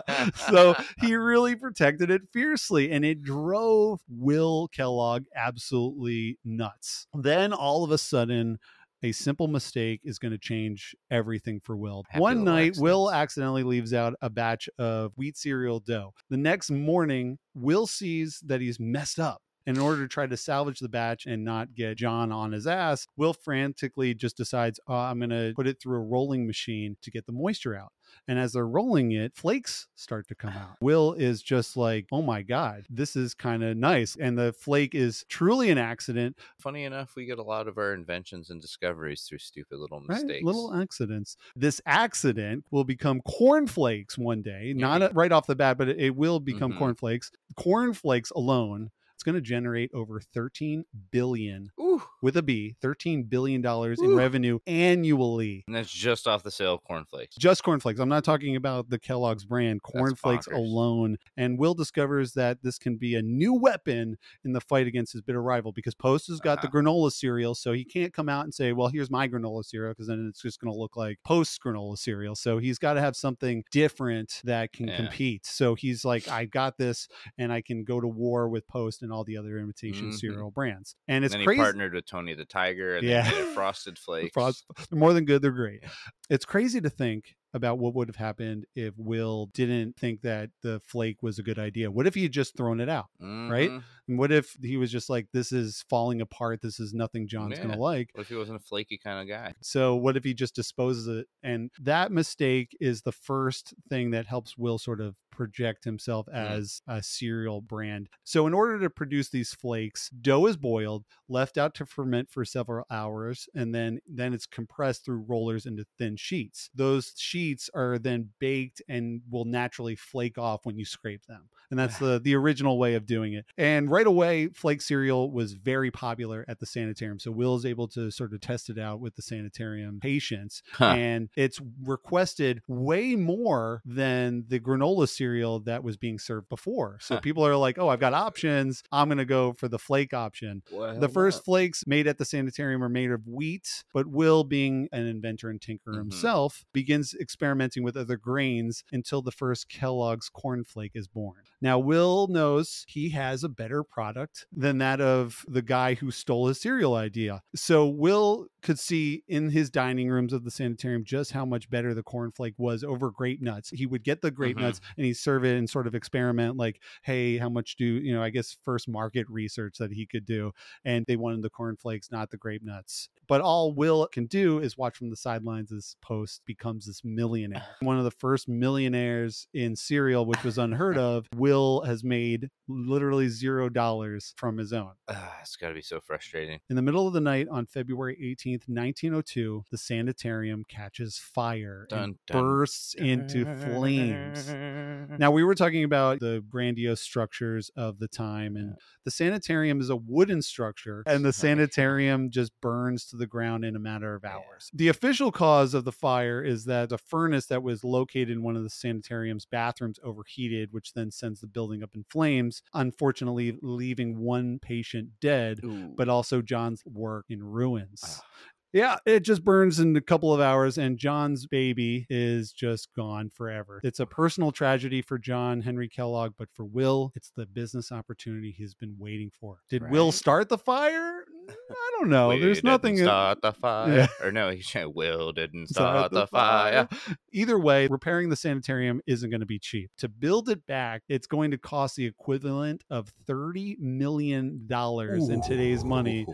So he really protected it fiercely and it drove Will Kellogg absolutely nuts. Then all of a sudden, a simple mistake is going to change everything for Will. Happy One night, Will accidentally leaves out a batch of wheat cereal dough. The next morning, Will sees that he's messed up. In order to try to salvage the batch and not get John on his ass, Will frantically just decides, oh, I'm going to put it through a rolling machine to get the moisture out. And as they're rolling it, flakes start to come out. Will is just like, oh my God, this is kind of nice. And the flake is truly an accident, Funny enough, we get a lot of our inventions and discoveries through stupid little right? mistakes. Little accidents. This accident will become cornflakes one day, not Yeah. uh, right off the bat, but it, will become Mhm. cornflakes. Cornflakes alone. It's going to generate over 13 billion Ooh. with a B, 13 billion dollars in revenue annually. And that's just off the sale of cornflakes. Just cornflakes. I'm not talking about the Kellogg's brand, cornflakes alone. And Will discovers that this can be a new weapon in the fight against his bitter rival because Post has got the Uh-huh. granola cereal. So he can't come out and say, well, here's my granola cereal because then it's just going to look like Post granola cereal. So he's got to have something different that can Yeah. compete. So he's like, I got this and I can go to war with Post and all the other imitation Mhm. cereal brands. And it's and then crazy. he partnered with Tony the Tiger and Yeah. *laughs* Frosted Flakes. Frost, they're more than good. They're great. It's crazy to think about what would have happened if Will didn't think that the flake was a good idea. What if he had just thrown it out? right? And what if he was just like, this is falling apart. This is nothing John's going to like. What if he wasn't a flaky kind of guy? So what if he just disposes it? And that mistake is the first thing that helps Will sort of project himself Mhm. as a cereal brand. So in order to produce these flakes, dough is boiled, left out to ferment for several hours, and then then it's compressed through rollers into thin sheets. Those sheets are then baked and will naturally flake off when you scrape them. And that's the the original way of doing it. And right away, flake cereal was very popular at the sanitarium. So Will is able to sort of test it out with the sanitarium patients Huh. and it's requested way more than the granola cereal that was being served before. So Huh. people are like, "Oh, I've got options. I'm going to go for the flake option." the first flakes made at the sanitarium are made of wheat, but Will, being an inventor and tinkerer Mhm. himself, begins experimenting with other grains until the first Kellogg's cornflake is born. Now, Will knows he has a better product than that of the guy who stole his cereal idea. So, Will could see in his dining rooms of the sanitarium just how much better the cornflake was over grape nuts. He would get the grape Mhm. nuts and he'd serve it and sort of experiment, like, hey, how much do you know? I guess first market research that he could do and they wanted the cornflakes, not the grape nuts. But all Will can do is watch from the sidelines as Post becomes this millionaire. *sighs* One of the first millionaires in cereal, which was unheard of. Will has made literally zero dollars from his own. Ah, it's got to be so frustrating. In the middle of the night on February 18th, 1902, the sanitarium catches fire and Dun, dun, bursts into flames. Now, we were talking about the grandiose structures of the time, and the sanitarium is a wooden structure, and the *laughs* sanitarium just burns to the ground in a matter of hours. The official cause of the fire is that a furnace that was located in one of the sanitarium's bathrooms overheated, which then sends the building up in flames, unfortunately, leaving one patient dead, Ooh. but also John's work in ruins. Ah. Yeah, it just burns in a couple of hours, and John's baby is just gone forever. It's a personal tragedy for John Henry Kellogg, but for Will, it's the business opportunity he's been waiting for. Did Will start the fire? I don't know. We There's didn't nothing. Start the fire. Yeah. Or no, he said, Will didn't Start start the fire. Either way, repairing the sanitarium isn't going to be cheap. To build it back, it's going to cost the equivalent of $30 million in today's money.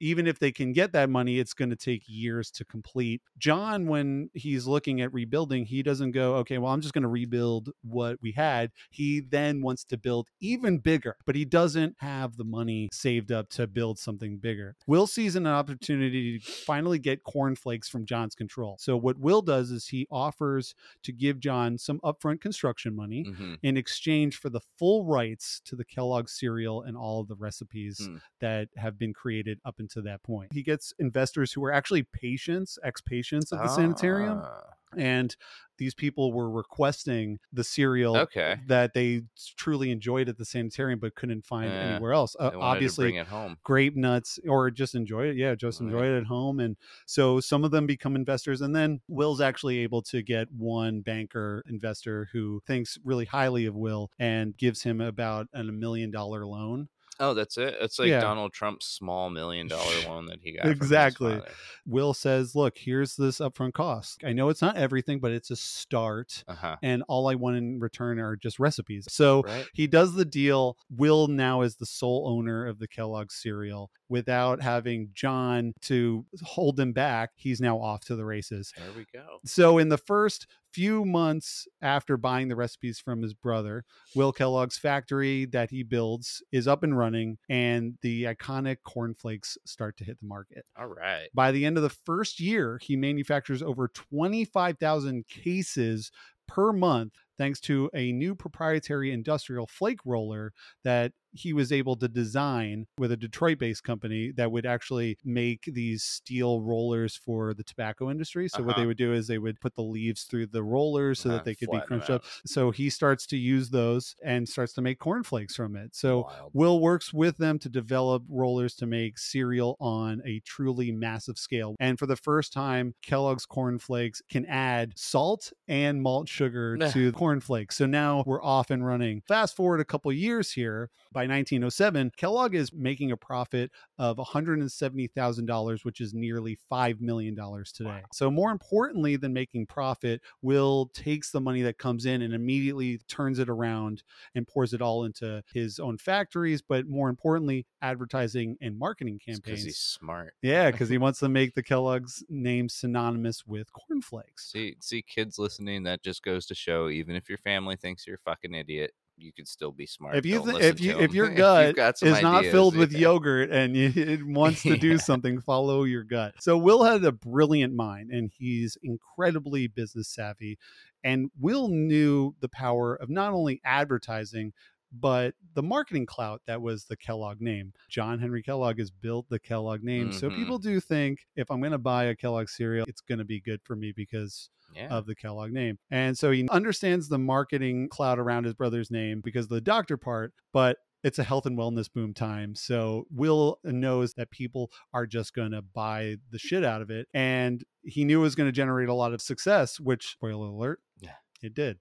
Even if they can get that money, it's going to take years to complete. John, when he's looking at rebuilding, he doesn't go, okay, well, I'm just going to rebuild what we had. He then wants to build even bigger, but he doesn't have the money saved up to build something bigger. Will sees an opportunity to finally get cornflakes from John's control. So, what Will does is he offers to give John some upfront construction money Mhm. in exchange for the full rights to the Kellogg cereal and all of the recipes Hmm. that have been created up until that point. He gets investors who are actually patients, ex patients of the sanitarium, Ah, and these people were requesting the cereal Okay. that they truly enjoyed at the sanitarium but couldn't find Yeah. anywhere else. Uh, to obviously, bring it home. grape nuts or just enjoy it. Yeah, just Right. enjoy it at home. And so some of them become investors. And then Will's actually able to get one banker investor who thinks really highly of Will and gives him about a million dollar loan. Oh, that's it. It's like Yeah. Donald Trump's small million dollar *laughs* loan that he got. Exactly. Will says, "Look, here's this upfront cost. I know it's not everything, but it's a start, Uh-huh. and all I want in return are just recipes." So Right. he does the deal. Will now is the sole owner of the Kellogg cereal without having John to hold him back. He's now off to the races. There we go. So in the first few months after buying the recipes from his brother, Will Kellogg's factory that he builds is up and running and the iconic cornflakes start to hit the market. All right. By the end of the first year, he manufactures over 25,000 cases per month thanks to a new proprietary industrial flake roller that he was able to design with a Detroit based company that would actually make these steel rollers for the tobacco industry. So, what they Uh-huh. would do is they would put the leaves through the rollers so Uh-huh, that they could be flatten 'em crunched up. So, he starts to use those and starts to make cornflakes from it. So, Wild. Will works with them to develop rollers to make cereal on a truly massive scale. And for the first time, Kellogg's cornflakes can add salt and malt sugar *laughs* to cornflakes. So now we're off and running. Fast forward a couple years here, by 1907, Kellogg is making a profit of $170,000, which is nearly $5 million today. Wow. So, more importantly than making profit, Will takes the money that comes in and immediately turns it around and pours it all into his own factories, but more importantly, advertising and marketing because campaigns. he's smart. Yeah, because he *laughs* wants to make the Kellogg's name synonymous with cornflakes. See, see, kids listening. That just goes to show, even if your family thinks you're a fucking idiot, you could still be smart. If you listen if you if your *laughs* gut some is not ideas, filled with yeah. yogurt and you, *laughs* it wants to do Yeah. something, follow your gut. So Will had a brilliant mind and he's incredibly business savvy. And Will knew the power of not only advertising but the marketing clout that was the Kellogg name. John Henry Kellogg has built the Kellogg name. So Mhm. people do think if I'm going to buy a Kellogg cereal, it's going to be good for me because Yeah. of the Kellogg name. And so he understands the marketing cloud around his brother's name because of the doctor part, but it's a health and wellness boom time. So Will knows that people are just going to buy the shit out of it. And he knew it was going to generate a lot of success, which, spoiler alert, Yeah. it did.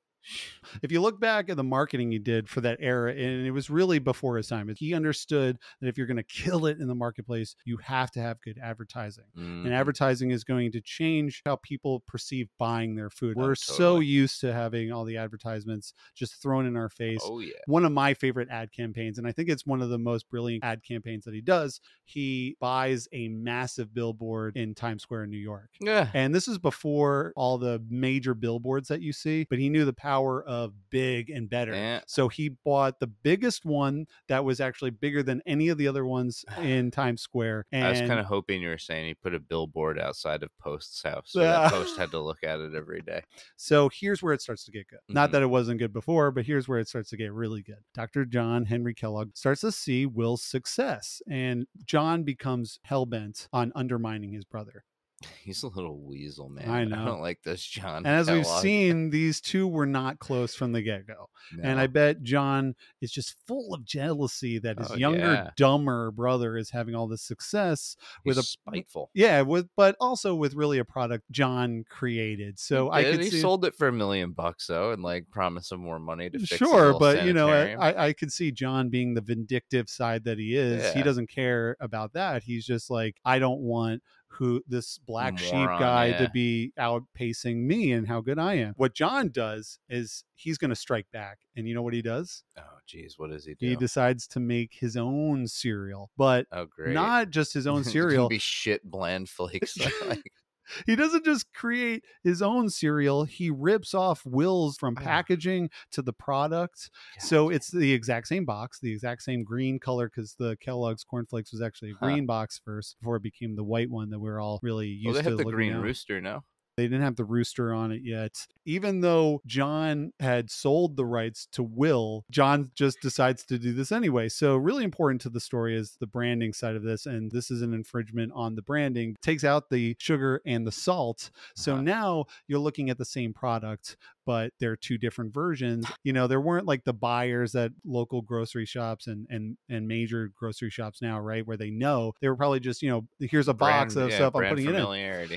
If you look back at the marketing he did for that era, and it was really before his time, he understood that if you're going to kill it in the marketplace, you have to have good advertising and Mhm. advertising is going to change how people perceive buying their food. Oh, We're so totally. used to having all the advertisements just thrown in our face. Oh yeah. One of my favorite ad campaigns, and I think it's one of the most brilliant ad campaigns that he does. He buys a massive billboard in Times Square in New York. Yeah. And this is before all the major billboards that you see, but he knew the power of big and better. Yeah. So he bought the biggest one that was actually bigger than any of the other ones *sighs* in Times Square. And I was kind of hoping you were saying he put a billboard outside of Post's house, so that Post had to *laughs* look at it every day. So here's where it starts to get good. Not Mhm. that it wasn't good before, but here's where it starts to get really good. Dr. John Henry Kellogg starts to see Will's success, and John becomes hell bent on undermining his brother. *laughs* He's a little weasel, man. I know. I don't like this John. And as we've *laughs* seen, these two were not close from the get go. And I bet John is just full of jealousy that his Oh, younger, yeah. dumber brother is having all this success with a spiteful. yeah, with but also with really a product John created. So I He could did. see sold it for a million bucks though, and like promised him more money to fix. sure but you know. I, I could see john being the vindictive side that he is he doesn't care about that he's just like i don't want who this black sheep Moron, guy to be outpacing me and how good i am what john does is he's going to strike back and you know what he does oh, geez, what does he do? he decides to make his own cereal but oh, great. not just his *laughs* own cereal be shit bland flakes. *laughs* like, he doesn't just create his own cereal he rips off wills from Ah. packaging to the product so it's the exact same box the exact same green color because the kellogg's cornflakes was actually a Huh. green box first before it became the white one that we're all really used well, they to have the green rooster now. They didn't have the rooster on it yet. Even though john had sold the rights to will john just decides to do this anyway. So really important to the story is the branding side of this and this is an infringement on the branding. Takes out the sugar and the salt. So Uh-huh. now you're looking at the same product but they're two different versions. You know, there weren't like the buyers at local grocery shops and and and major grocery shops now, right? Where they know they were probably just, you know, here's a box Brand- of yeah, stuff I'm putting it in.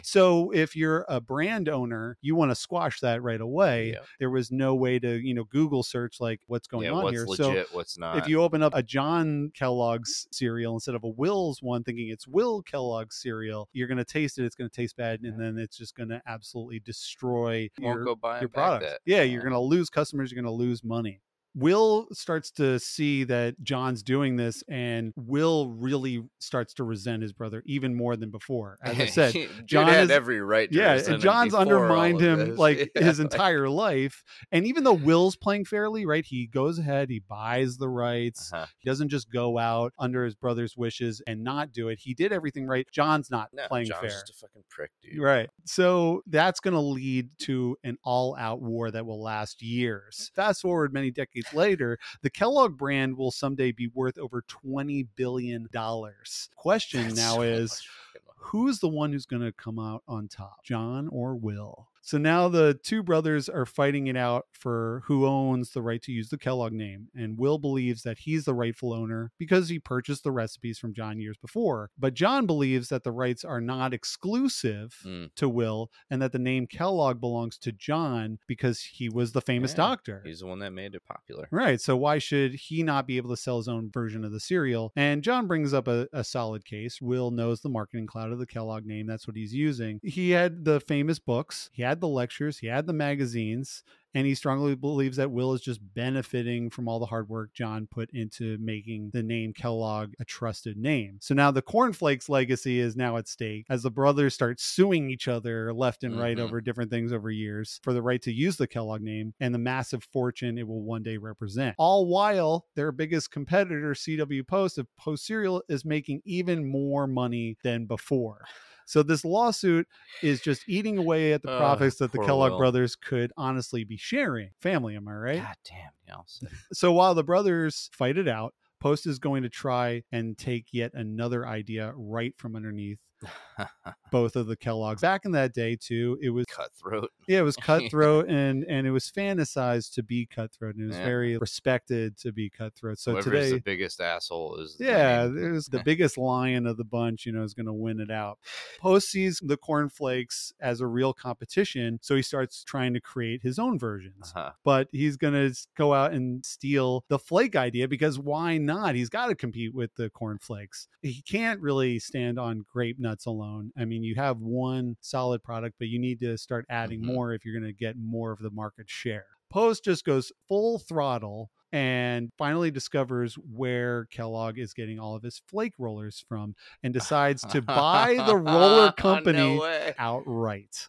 So if you're a brand owner, you want to squash that right away. Yeah. There was no way to, you know, Google search like what's going yeah, on what's here. legit, So what's not. if you open up a John Kellogg's cereal instead of a Will's one, thinking it's Will Kellogg's cereal, you're going to taste it. It's going to taste bad, and then it's just going to absolutely destroy your, go buy your back products. that. Yeah, you're going to lose customers. You're going to lose money. Will starts to see that John's doing this, and Will really starts to resent his brother even more than before. As I said, *laughs* John had is- every right. To yeah, and John's undermined him *laughs* like Yeah, his like- entire life. And even though Will's playing fairly, right? He goes ahead, he buys the rights. Uh-huh. He doesn't just go out under his brother's wishes and not do it. He did everything right. John's not No, playing John's fair. just a fucking prick, dude. Right. So that's going to lead to an all out war that will last years. Fast forward many decades later, the Kellogg brand will someday be worth over $20 billion. Question That's now so is who's the one who's going to come out on top, John or Will? So now the two brothers are fighting it out for who owns the right to use the Kellogg name. And Will believes that he's the rightful owner because he purchased the recipes from John years before. But John believes that the rights are not exclusive Mm. to Will and that the name Kellogg belongs to John because he was the famous Yeah, doctor. He's the one that made it popular. Right. So why should he not be able to sell his own version of the cereal? And John brings up a, a solid case. Will knows the marketing cloud of the Kellogg name. That's what he's using. He had the famous books, he had the lectures, he had the magazines. And he strongly believes that Will is just benefiting from all the hard work John put into making the name Kellogg a trusted name. So now the Cornflakes legacy is now at stake as the brothers start suing each other left and right Mhm. over different things over years for the right to use the Kellogg name and the massive fortune it will one day represent. All while their biggest competitor, CW Post of Post Cereal, is making even more money than before. So this lawsuit is just eating away at the profits that the Kellogg Will. brothers could honestly be sharing. Family, am I right? God damn, Nelson. So while the brothers fight it out, Post is going to try and take yet another idea right from underneath *laughs* both of the Kellogg's. Back in that day, too, it was Cutthroat. yeah, it was cutthroat *laughs* and and it was fantasized to be cutthroat and it was Yeah. very respected to be cutthroat. So Whoever's today, the biggest asshole is. yeah, there's the *laughs* biggest lion of the bunch, you know, is going to win it out. Post sees the cornflakes as a real competition, so he starts trying to create his own versions. Uh-huh. But he's going to go out and steal the flake idea because why not? He's got to compete with the cornflakes. He can't really stand on grape nuts alone. I mean, you have one solid product, but you need to start adding Mhm. more if you're going to get more of the market share. Post just goes full throttle and finally discovers where Kellogg is getting all of his flake rollers from and decides to buy the roller *laughs* company No outright.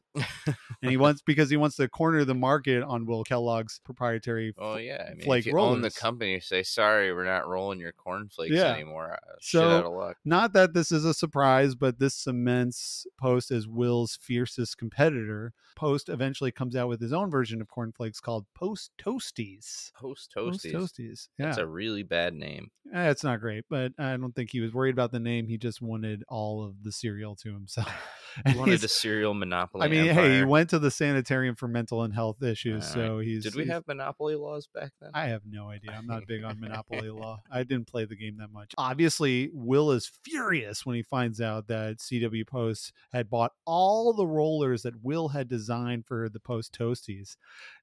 and he *laughs* wants because he wants to corner the market on Will Kellogg's proprietary. Oh yeah, I mean, flake if you own the rollers. company, say sorry, we're not rolling your cornflakes Yeah. anymore. Uh, So- Shit out of luck. Not that this is a surprise, but this cements Post as Will's fiercest competitor. Post eventually comes out with his own version of cornflakes called Post Toasties. Post Post toasties. Toasties. Yeah. That's a really bad name. Eh, it's not great, but I don't think he was worried about the name. He just wanted all of the cereal to himself. *laughs* He wanted a cereal monopoly. I mean, hey, he went to the sanitarium for mental and health issues, All so he's. Did we he's- have monopoly laws back then? I have no idea. I'm not big on *laughs* Monopoly Law. I didn't play the game that much. Obviously, Will is furious when he finds out that CW Post had bought all the rollers that Will had designed for the Post Toasties.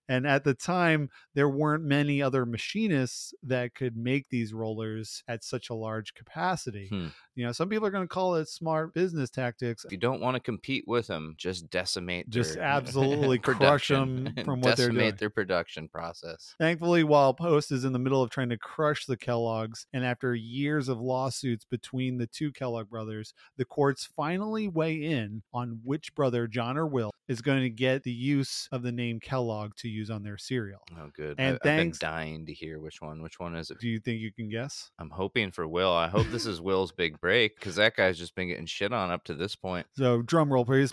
And at the time, there weren't many other machinists that could make these rollers at such a large capacity. Hmm. You know, some people are going to call it smart business tactics. If you don't want to compete with them, just decimate. Just their *laughs* absolutely crush production. 'em from what they're Decimate doing. their production process. Thankfully, while Post is in the middle of trying to crush the Kellogg's, and after years of lawsuits between the two Kellogg brothers, the courts finally weigh in on which brother, John or Will, is going to get the use of the name Kellogg to use on their cereal. Oh, good. And I, I've been thanks- dying to hear which one. Which one is it? Do you think you can guess? I'm hoping for Will. I hope this is Will's big break because that guy's just been getting shit on up to this point. So, drum roll, please.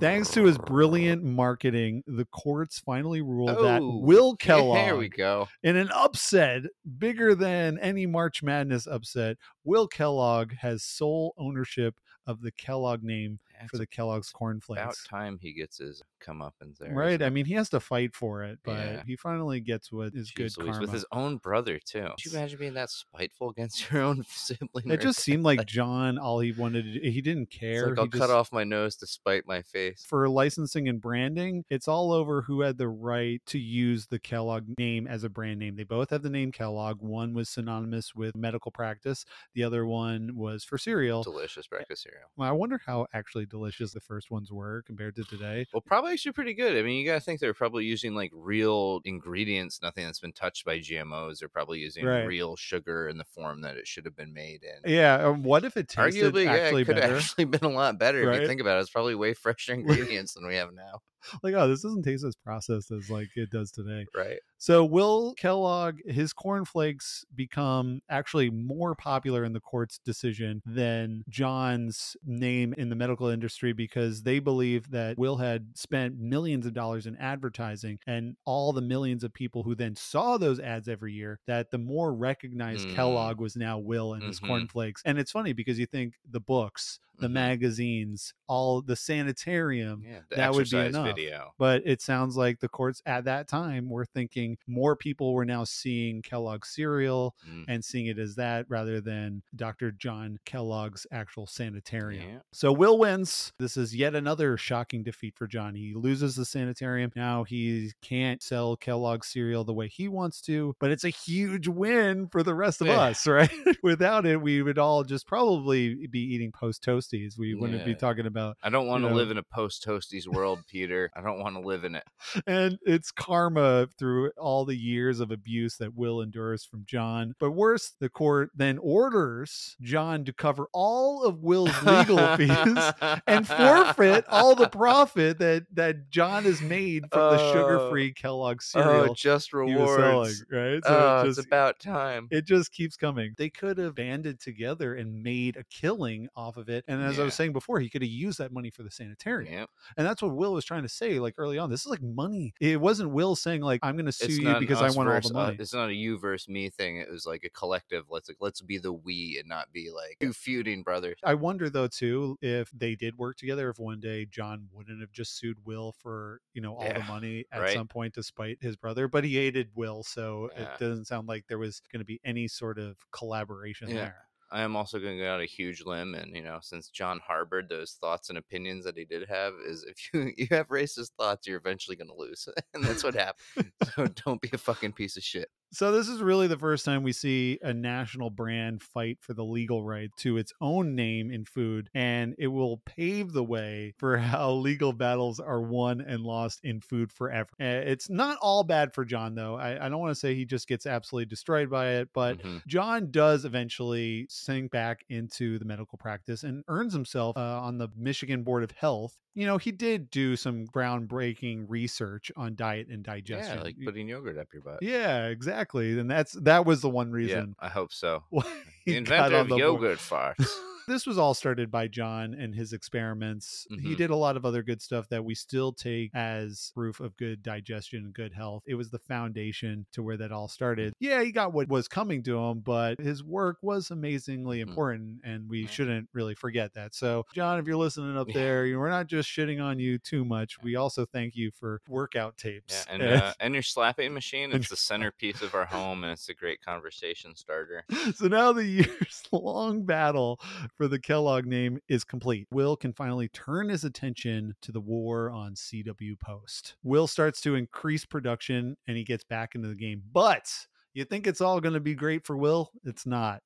Thanks to his brilliant marketing, the courts finally ruled that Oh, Will *laughs* Kellogg There we go. In an upset bigger than any March Madness upset, Will Kellogg has sole ownership of the Kellogg name for the Kellogg's Corn about Flakes. time he gets his comeuppance there. Right. I mean, he has to fight for it, but Yeah. he finally gets what is good Louise, karma. with his own brother too. Could you imagine being that spiteful against *laughs* your own sibling? it just seemed like John, all he wanted to do, he didn't care. like I'll cut off my nose to spite my face. for licensing and branding, it's all over who had the right to use the Kellogg name as a brand name. They both have the name Kellogg. One was synonymous with medical practice, the other one was for cereal. Delicious eh, breakfast cereal. Well, I wonder how actually delicious the first ones were compared to today. Well, probably actually pretty good. I mean, you gotta think they're probably using like real ingredients, nothing that's been touched by GMOs. They're probably using Right. real sugar in the form that it should have been made in. Yeah, um, what if it tasted Arguably, yeah, it could have actually *laughs* been a lot better if you think about it. It's probably way fresher *laughs* ingredients than we have now, Like, oh, this doesn't taste as processed as like it does today. right? So Will Kellogg, his cornflakes become actually more popular in the court's decision than John's name in the medical industry because they believe that Will had spent millions of dollars in advertising and all the millions of people who then saw those ads every year that the more recognized Mm. Kellogg was now Will and his Mhm. cornflakes. And it's funny because you think the books, the Mhm. magazines, all the sanitarium, Yeah, the that would be enough. video. but it sounds like the courts at that time were thinking more people were now seeing Kellogg cereal Mm. and seeing it as that rather than Dr. John Kellogg's actual sanitarium. Yeah. So Will wins. This is yet another shocking defeat for John. He loses the sanitarium. Now he can't sell Kellogg cereal the way he wants to, but it's a huge win for the rest of Yeah. us, *laughs* right? Without it, we would all just probably be eating post toasties. We wouldn't be talking about I don't want to know. live in a post toasties world, Peter. I don't want to live in it. *laughs* and it's karma through all the years of abuse that Will endures from John. But worse, the court then orders John to cover all of Will's legal *laughs* fees and forfeit all the profit that that John has made from the Oh. sugar-free Kellogg oh, cereal Oh, just he was selling, rewards. right? So oh, it it's about time. it just keeps coming. They could have banded together and made a killing off of it. And as I was saying before, he could have used that money for the sanitarium. Yep. And that's what Will was trying to say, like early on. This is like money. It wasn't Will saying like, "I'm going to sue It's you because I want all the u- uh, money." it's not a you versus me thing. It was like a collective. Let's like, let's be the we and not be like two feuding brothers. I wonder though too if they did work together. If one day John wouldn't have just sued Will for you know all the money at right. some point to spite his brother, but he hated Will, so Yeah. it doesn't sound like there was going to be any sort of collaboration Yeah. there. I am also going to go out a huge limb, and you know, since John harbored those thoughts and opinions that he did have, is if you *laughs* you have racist thoughts, you're eventually going to lose, *laughs* and that's what happened. *laughs* so don't be a fucking piece of shit. So this is really the first time we see a national brand fight for the legal right to its own name in food, and it will pave the way for *laughs* how legal battles are won and lost in food forever. Uh, It's not all bad for John, though. I, I don't want to say he just gets absolutely destroyed by it, but Mhm. John does eventually sink back into the medical practice and earns himself uh, on the Michigan Board of Health. You know, he did do some groundbreaking research on diet and digestion. yeah, like putting yogurt up your butt. yeah, exactly. And that's that was the one reason. Yeah, I hope so. *laughs* The he inventor of yogurt farts. This was all started by John and his experiments. He Mhm. did a lot of other good stuff that we still take as proof of good digestion and good health. It was the foundation to where that all started. Yeah, he got what was coming to him, but his work was amazingly Mhm. important, and we Yeah. shouldn't really forget that. So, John, if you're listening up Yeah. there, we're not just shitting on you too much. We also thank you for workout Yeah, tapes. and *laughs* uh, and your slapping machine, it's the centerpiece of our home, and it's a great conversation starter. *laughs* so now the *laughs* years long battle for the Kellogg name is complete. Will can finally turn his attention to the war on CW Post. Will starts to increase production and he gets back into the game. But you think it's all going to be great for Will? It's not.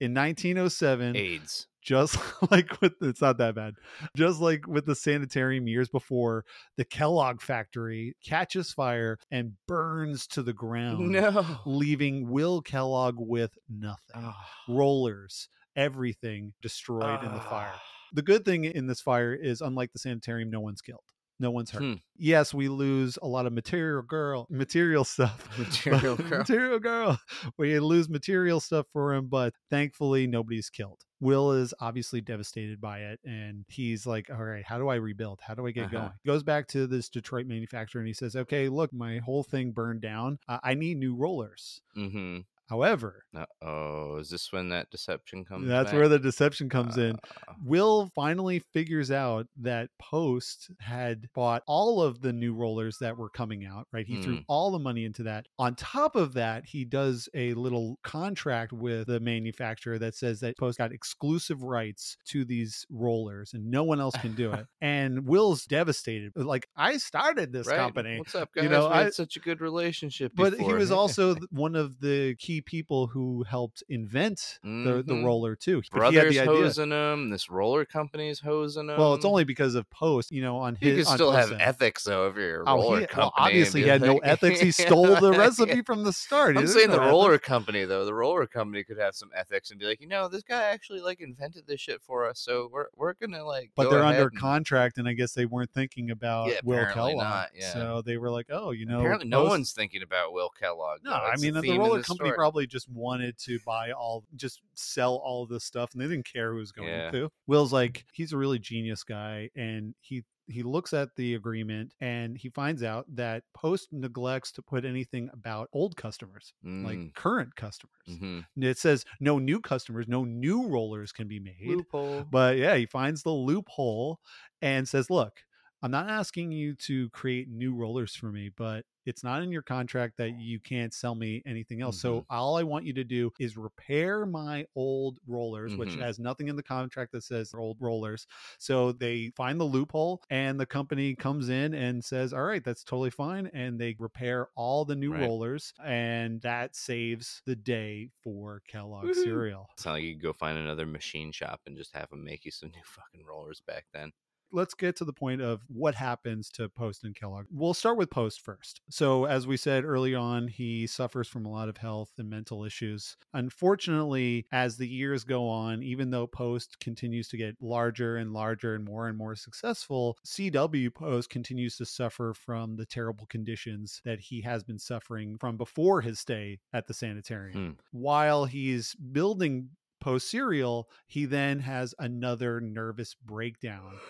In 1907, AIDS. just *laughs* like with it's not that bad just like with the sanitarium years before the kellogg factory catches fire and burns to the ground No. leaving will kellogg with nothing Ah. rollers everything destroyed in the fire Ah. the good thing in this fire is unlike the sanitarium no one's killed no one's hurt Hmm. yes we lose a lot of material girl material stuff *laughs* *laughs* Material girl. material girl *laughs* we lose material stuff for him but thankfully nobody's killed will is obviously devastated by it and he's like all right how do i rebuild how do i get Uh-huh. going he goes back to this detroit manufacturer and he says okay look my whole thing burned down uh, i need new rollers Mm-hmm. However, oh, is this when that deception comes? that's back? where the deception comes in. Uh, Will finally figures out that Post had bought all of the new rollers that were coming out, right? He threw Mm. all the money into that. On top of that, he does a little contract with the manufacturer that says that Post got exclusive rights to these rollers and no one else can do it. *laughs* and Will's devastated. Like, I started this right? company. What's up, guys? You know, we I- had such a good relationship. But he was *laughs* also one of the key people who helped invent the, the mm-hmm. roller too. But he had brothers the hosing them. This roller company's hosing them. Well, it's only because of Post, you know, on you his. can on still have end. ethics though if you're a Oh, roller he, company. well, obviously he had no ethics. He *laughs* stole the recipe from the start. I'm saying the know roller ethics. company though, the roller company could have some ethics and be like, you know, this guy actually like invented this shit for us, so we're we're gonna like. But they're under and- contract, and I guess they weren't thinking about Yeah, Will Kellogg. not, yeah. So they were like, "Oh, you know, Apparently, no Post- one's thinking about Will Kellogg. No. I mean the the roller company story. probably just wanted to buy all, just sell all this stuff, and they didn't care who was going Yeah. to. Will's like, he's a really genius guy, and he he looks at the agreement and he finds out that Post neglects to put anything about old customers, Mm, like current customers. mhm. And It says no new customers, no new rollers can be made. loophole. But yeah, he finds the loophole and says, Look, I'm not asking you to create new rollers for me, but it's not in your contract that you can't sell me anything else. So all I want you to do is repair my old rollers, which Mhm. has nothing in the contract that says old rollers. So they find the loophole and the company comes in and says, All right, that's totally fine. And they repair all the new Right. rollers. And that saves the day for Kellogg Woohoo. cereal. It's not like you could go find another machine shop and just have them make you some *laughs* new fucking rollers back then. Let's get to the point of what happens to Post and Kellogg. We'll start with Post first. So, as we said early on, he suffers from a lot of health and mental issues. Unfortunately, as the years go on, even though Post continues to get larger and larger and more and more successful, CW Post continues to suffer from the terrible conditions that he has been suffering from before his stay at the sanitarium. Hmm. While he's building post cereal, he then has another nervous breakdown.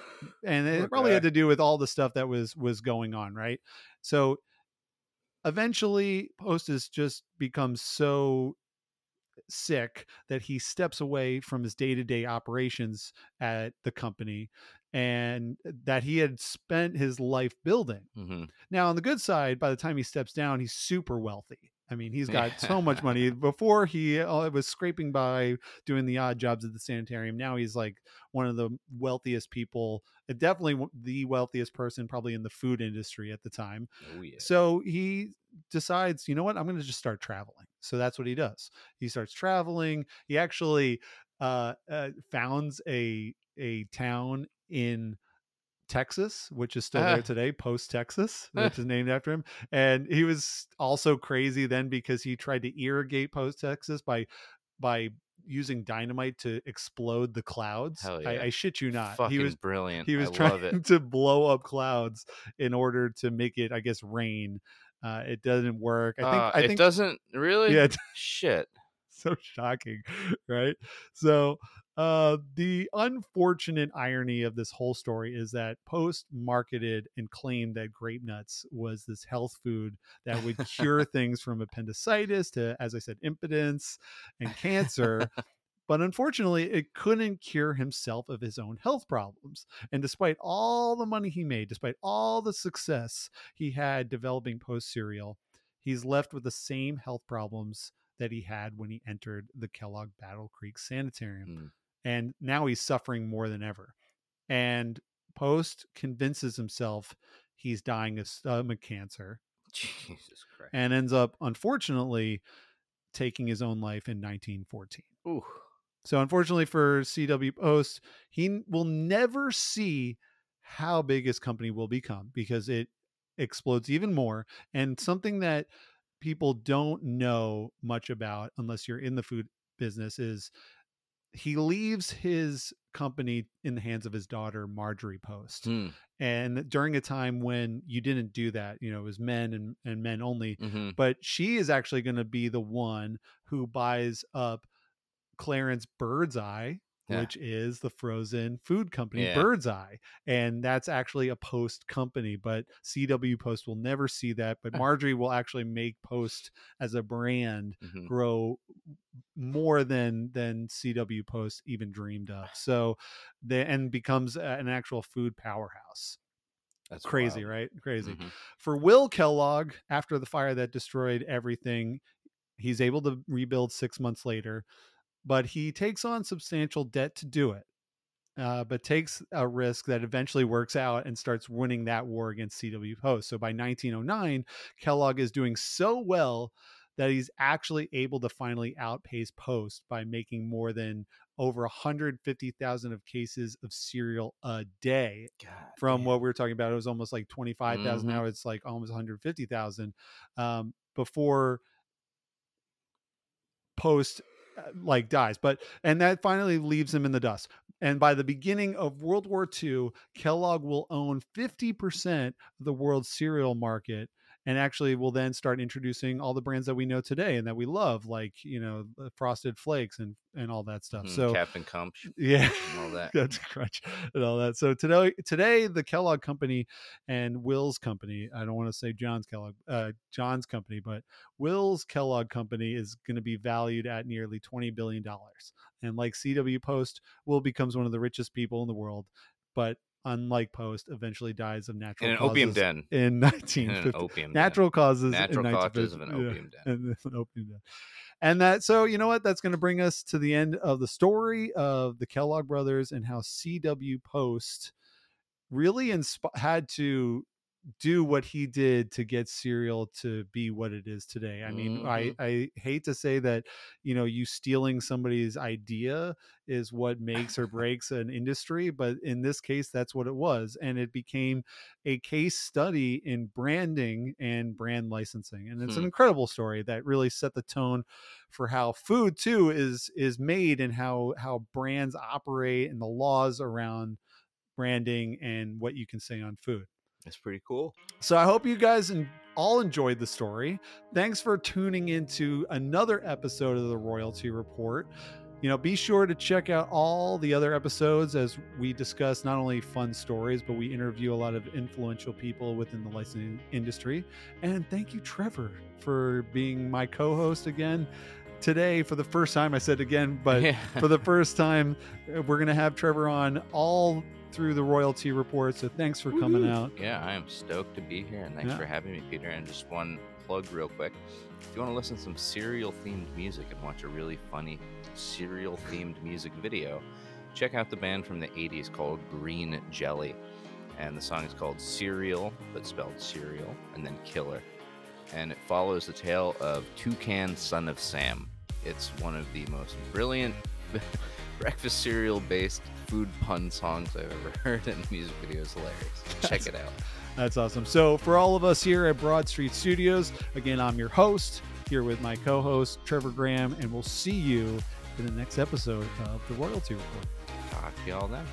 And it Poor probably had to do with all the stuff that was was going on, right? So eventually Post has just becomes so sick that he steps away from his day-to-day operations at the company and that he had spent his life building. hmm Now, on the good side, by the time he steps down, he's super wealthy. I mean, he's got so much *laughs* money. Before he uh, was scraping by doing the odd jobs at the sanitarium. Now he's like one of the wealthiest people, uh, definitely the wealthiest person probably in the food industry at the time. Oh yeah. So he decides, you know what, I'm going to just start traveling. So that's what he does. He starts traveling. He actually uh, uh, founds a a town in Texas, which is still Ah. there today, Post Texas, which is named after him. And he was also crazy then because he tried to irrigate Post Texas by by using dynamite to explode the clouds. Hell I, yeah. I shit you not. Fucking he was brilliant. he was I love trying it. *laughs* to blow up clouds in order to make it, I guess, rain. Uh, it doesn't work. I think. Uh, I it doesn't really. Yeah, *laughs* Shit. so shocking, right? So, uh, the unfortunate irony of this whole story is that Post marketed and claimed that grape nuts was this health food that would cure *laughs* things from appendicitis to, as I said, impotence and cancer. *laughs* But unfortunately, it couldn't cure himself of his own health problems. And despite all the money he made, despite all the success he had developing post cereal, he's left with the same health problems that he had when he entered the Kellogg Battle Creek Sanitarium. Mm. And now he's suffering more than ever. And Post convinces himself he's dying of stomach cancer Jesus Christ. and ends up, unfortunately, taking his own life in 1914. Ooh. So unfortunately for CW Post, he will never see how big his company will become because it explodes even more. And something that people don't know much about unless you're in the food business is he leaves his company in the hands of his daughter Marjorie Post. Hmm. And during a time when you didn't do that, you know, it was men and, and men only hmm but she is actually going to be the one who buys up Clarence Birdseye Yeah. which is the frozen food company Yeah. Bird's Eye. And that's actually a Post company, but CW Post will never see that. But *laughs* Marjorie will actually make Post as a brand Mhm. grow more than than CW Post even dreamed of. *sighs* So the and becomes an actual food powerhouse. That's Crazy, wild. right? Crazy. Mhm. For Will Kellogg, after the fire that destroyed everything, he's able to rebuild six months later, but he takes on substantial debt to do it. Uh, but takes a risk that eventually works out and starts winning that war against CW Post. So by 1909, Kellogg is doing so well that he's actually able to finally outpace Post by making more than over 150,000 of cases of cereal a day God from damn. what we were talking about. It was almost like 25,000. Mhm. Now it's like almost 150,000 um, before post like dies. But, and that finally leaves him in the dust. And by the beginning of World War II, Kellogg will own 50% of the world's cereal market and actually will then start introducing all the brands that we know today and that we love, like, you know, Frosted Flakes and, and all that stuff. Mhm. So, Captain Cumch *laughs* yeah. and all that. That's crunch and all that. So today, today the Kellogg Company and Will's Company. I don't want to say John's Kellogg, uh, John's Company, but Will's Kellogg Company is going to be valued at nearly twenty billion dollars. And like CW Post, Will becomes one of the richest people in the world, but unlike Post, eventually dies of natural *laughs* In an causes opium den. in In an 1950. opium den. Natural causes. in Natural causes of 1950. an Yeah opium den. and *laughs* an opening that. And that, so you know what? That's going to bring us to the end of the story of the Kellogg brothers and how CW Post really insp- had to do what he did to get cereal to be what it is today. I mean, I Mhm. I hate to say that, you know, you stealing somebody's idea is what makes or *laughs* breaks an industry, but in this case that's what it was and it became a case study in branding and brand licensing. And it's an Hmm. incredible story that really set the tone for how food too is is made and how how brands operate and the laws around branding and what you can say on food. It's pretty cool. So I hope you guys all enjoyed the story. Thanks for tuning into another episode of the Royalty Report. You know, be sure to check out all the other episodes as we discuss not only fun stories, but we interview a lot of influential people within the licensing industry. And thank you, Trevor, for being my co host again today for the first time. I said again, but *laughs* Yeah. for the first time, uh, we're going to have Trevor on all through the Royalty Report. So thanks for coming Woohoo. out. Yeah, I am stoked to be here, and thanks Yeah. for having me, Peter. And just one plug, real quick: if you want to listen to some cereal-themed music and watch a really funny cereal-themed music video, check out the band from the '80s called Green Jelly, and the song is called "Serial," but spelled "Cereal," and then "Killer." And it follows the tale of Toucan, son of Sam. It's one of the most brilliant *laughs* breakfast cereal based food pun songs I've ever *laughs* heard, and the music video is hilarious. *laughs* Check it out. That's awesome. So, for all of us here at Broad Street Studios, again, I'm your host here with my co host, Trevor Graham, and we'll see you in the next episode of the Royalty Report. Talk to y'all then.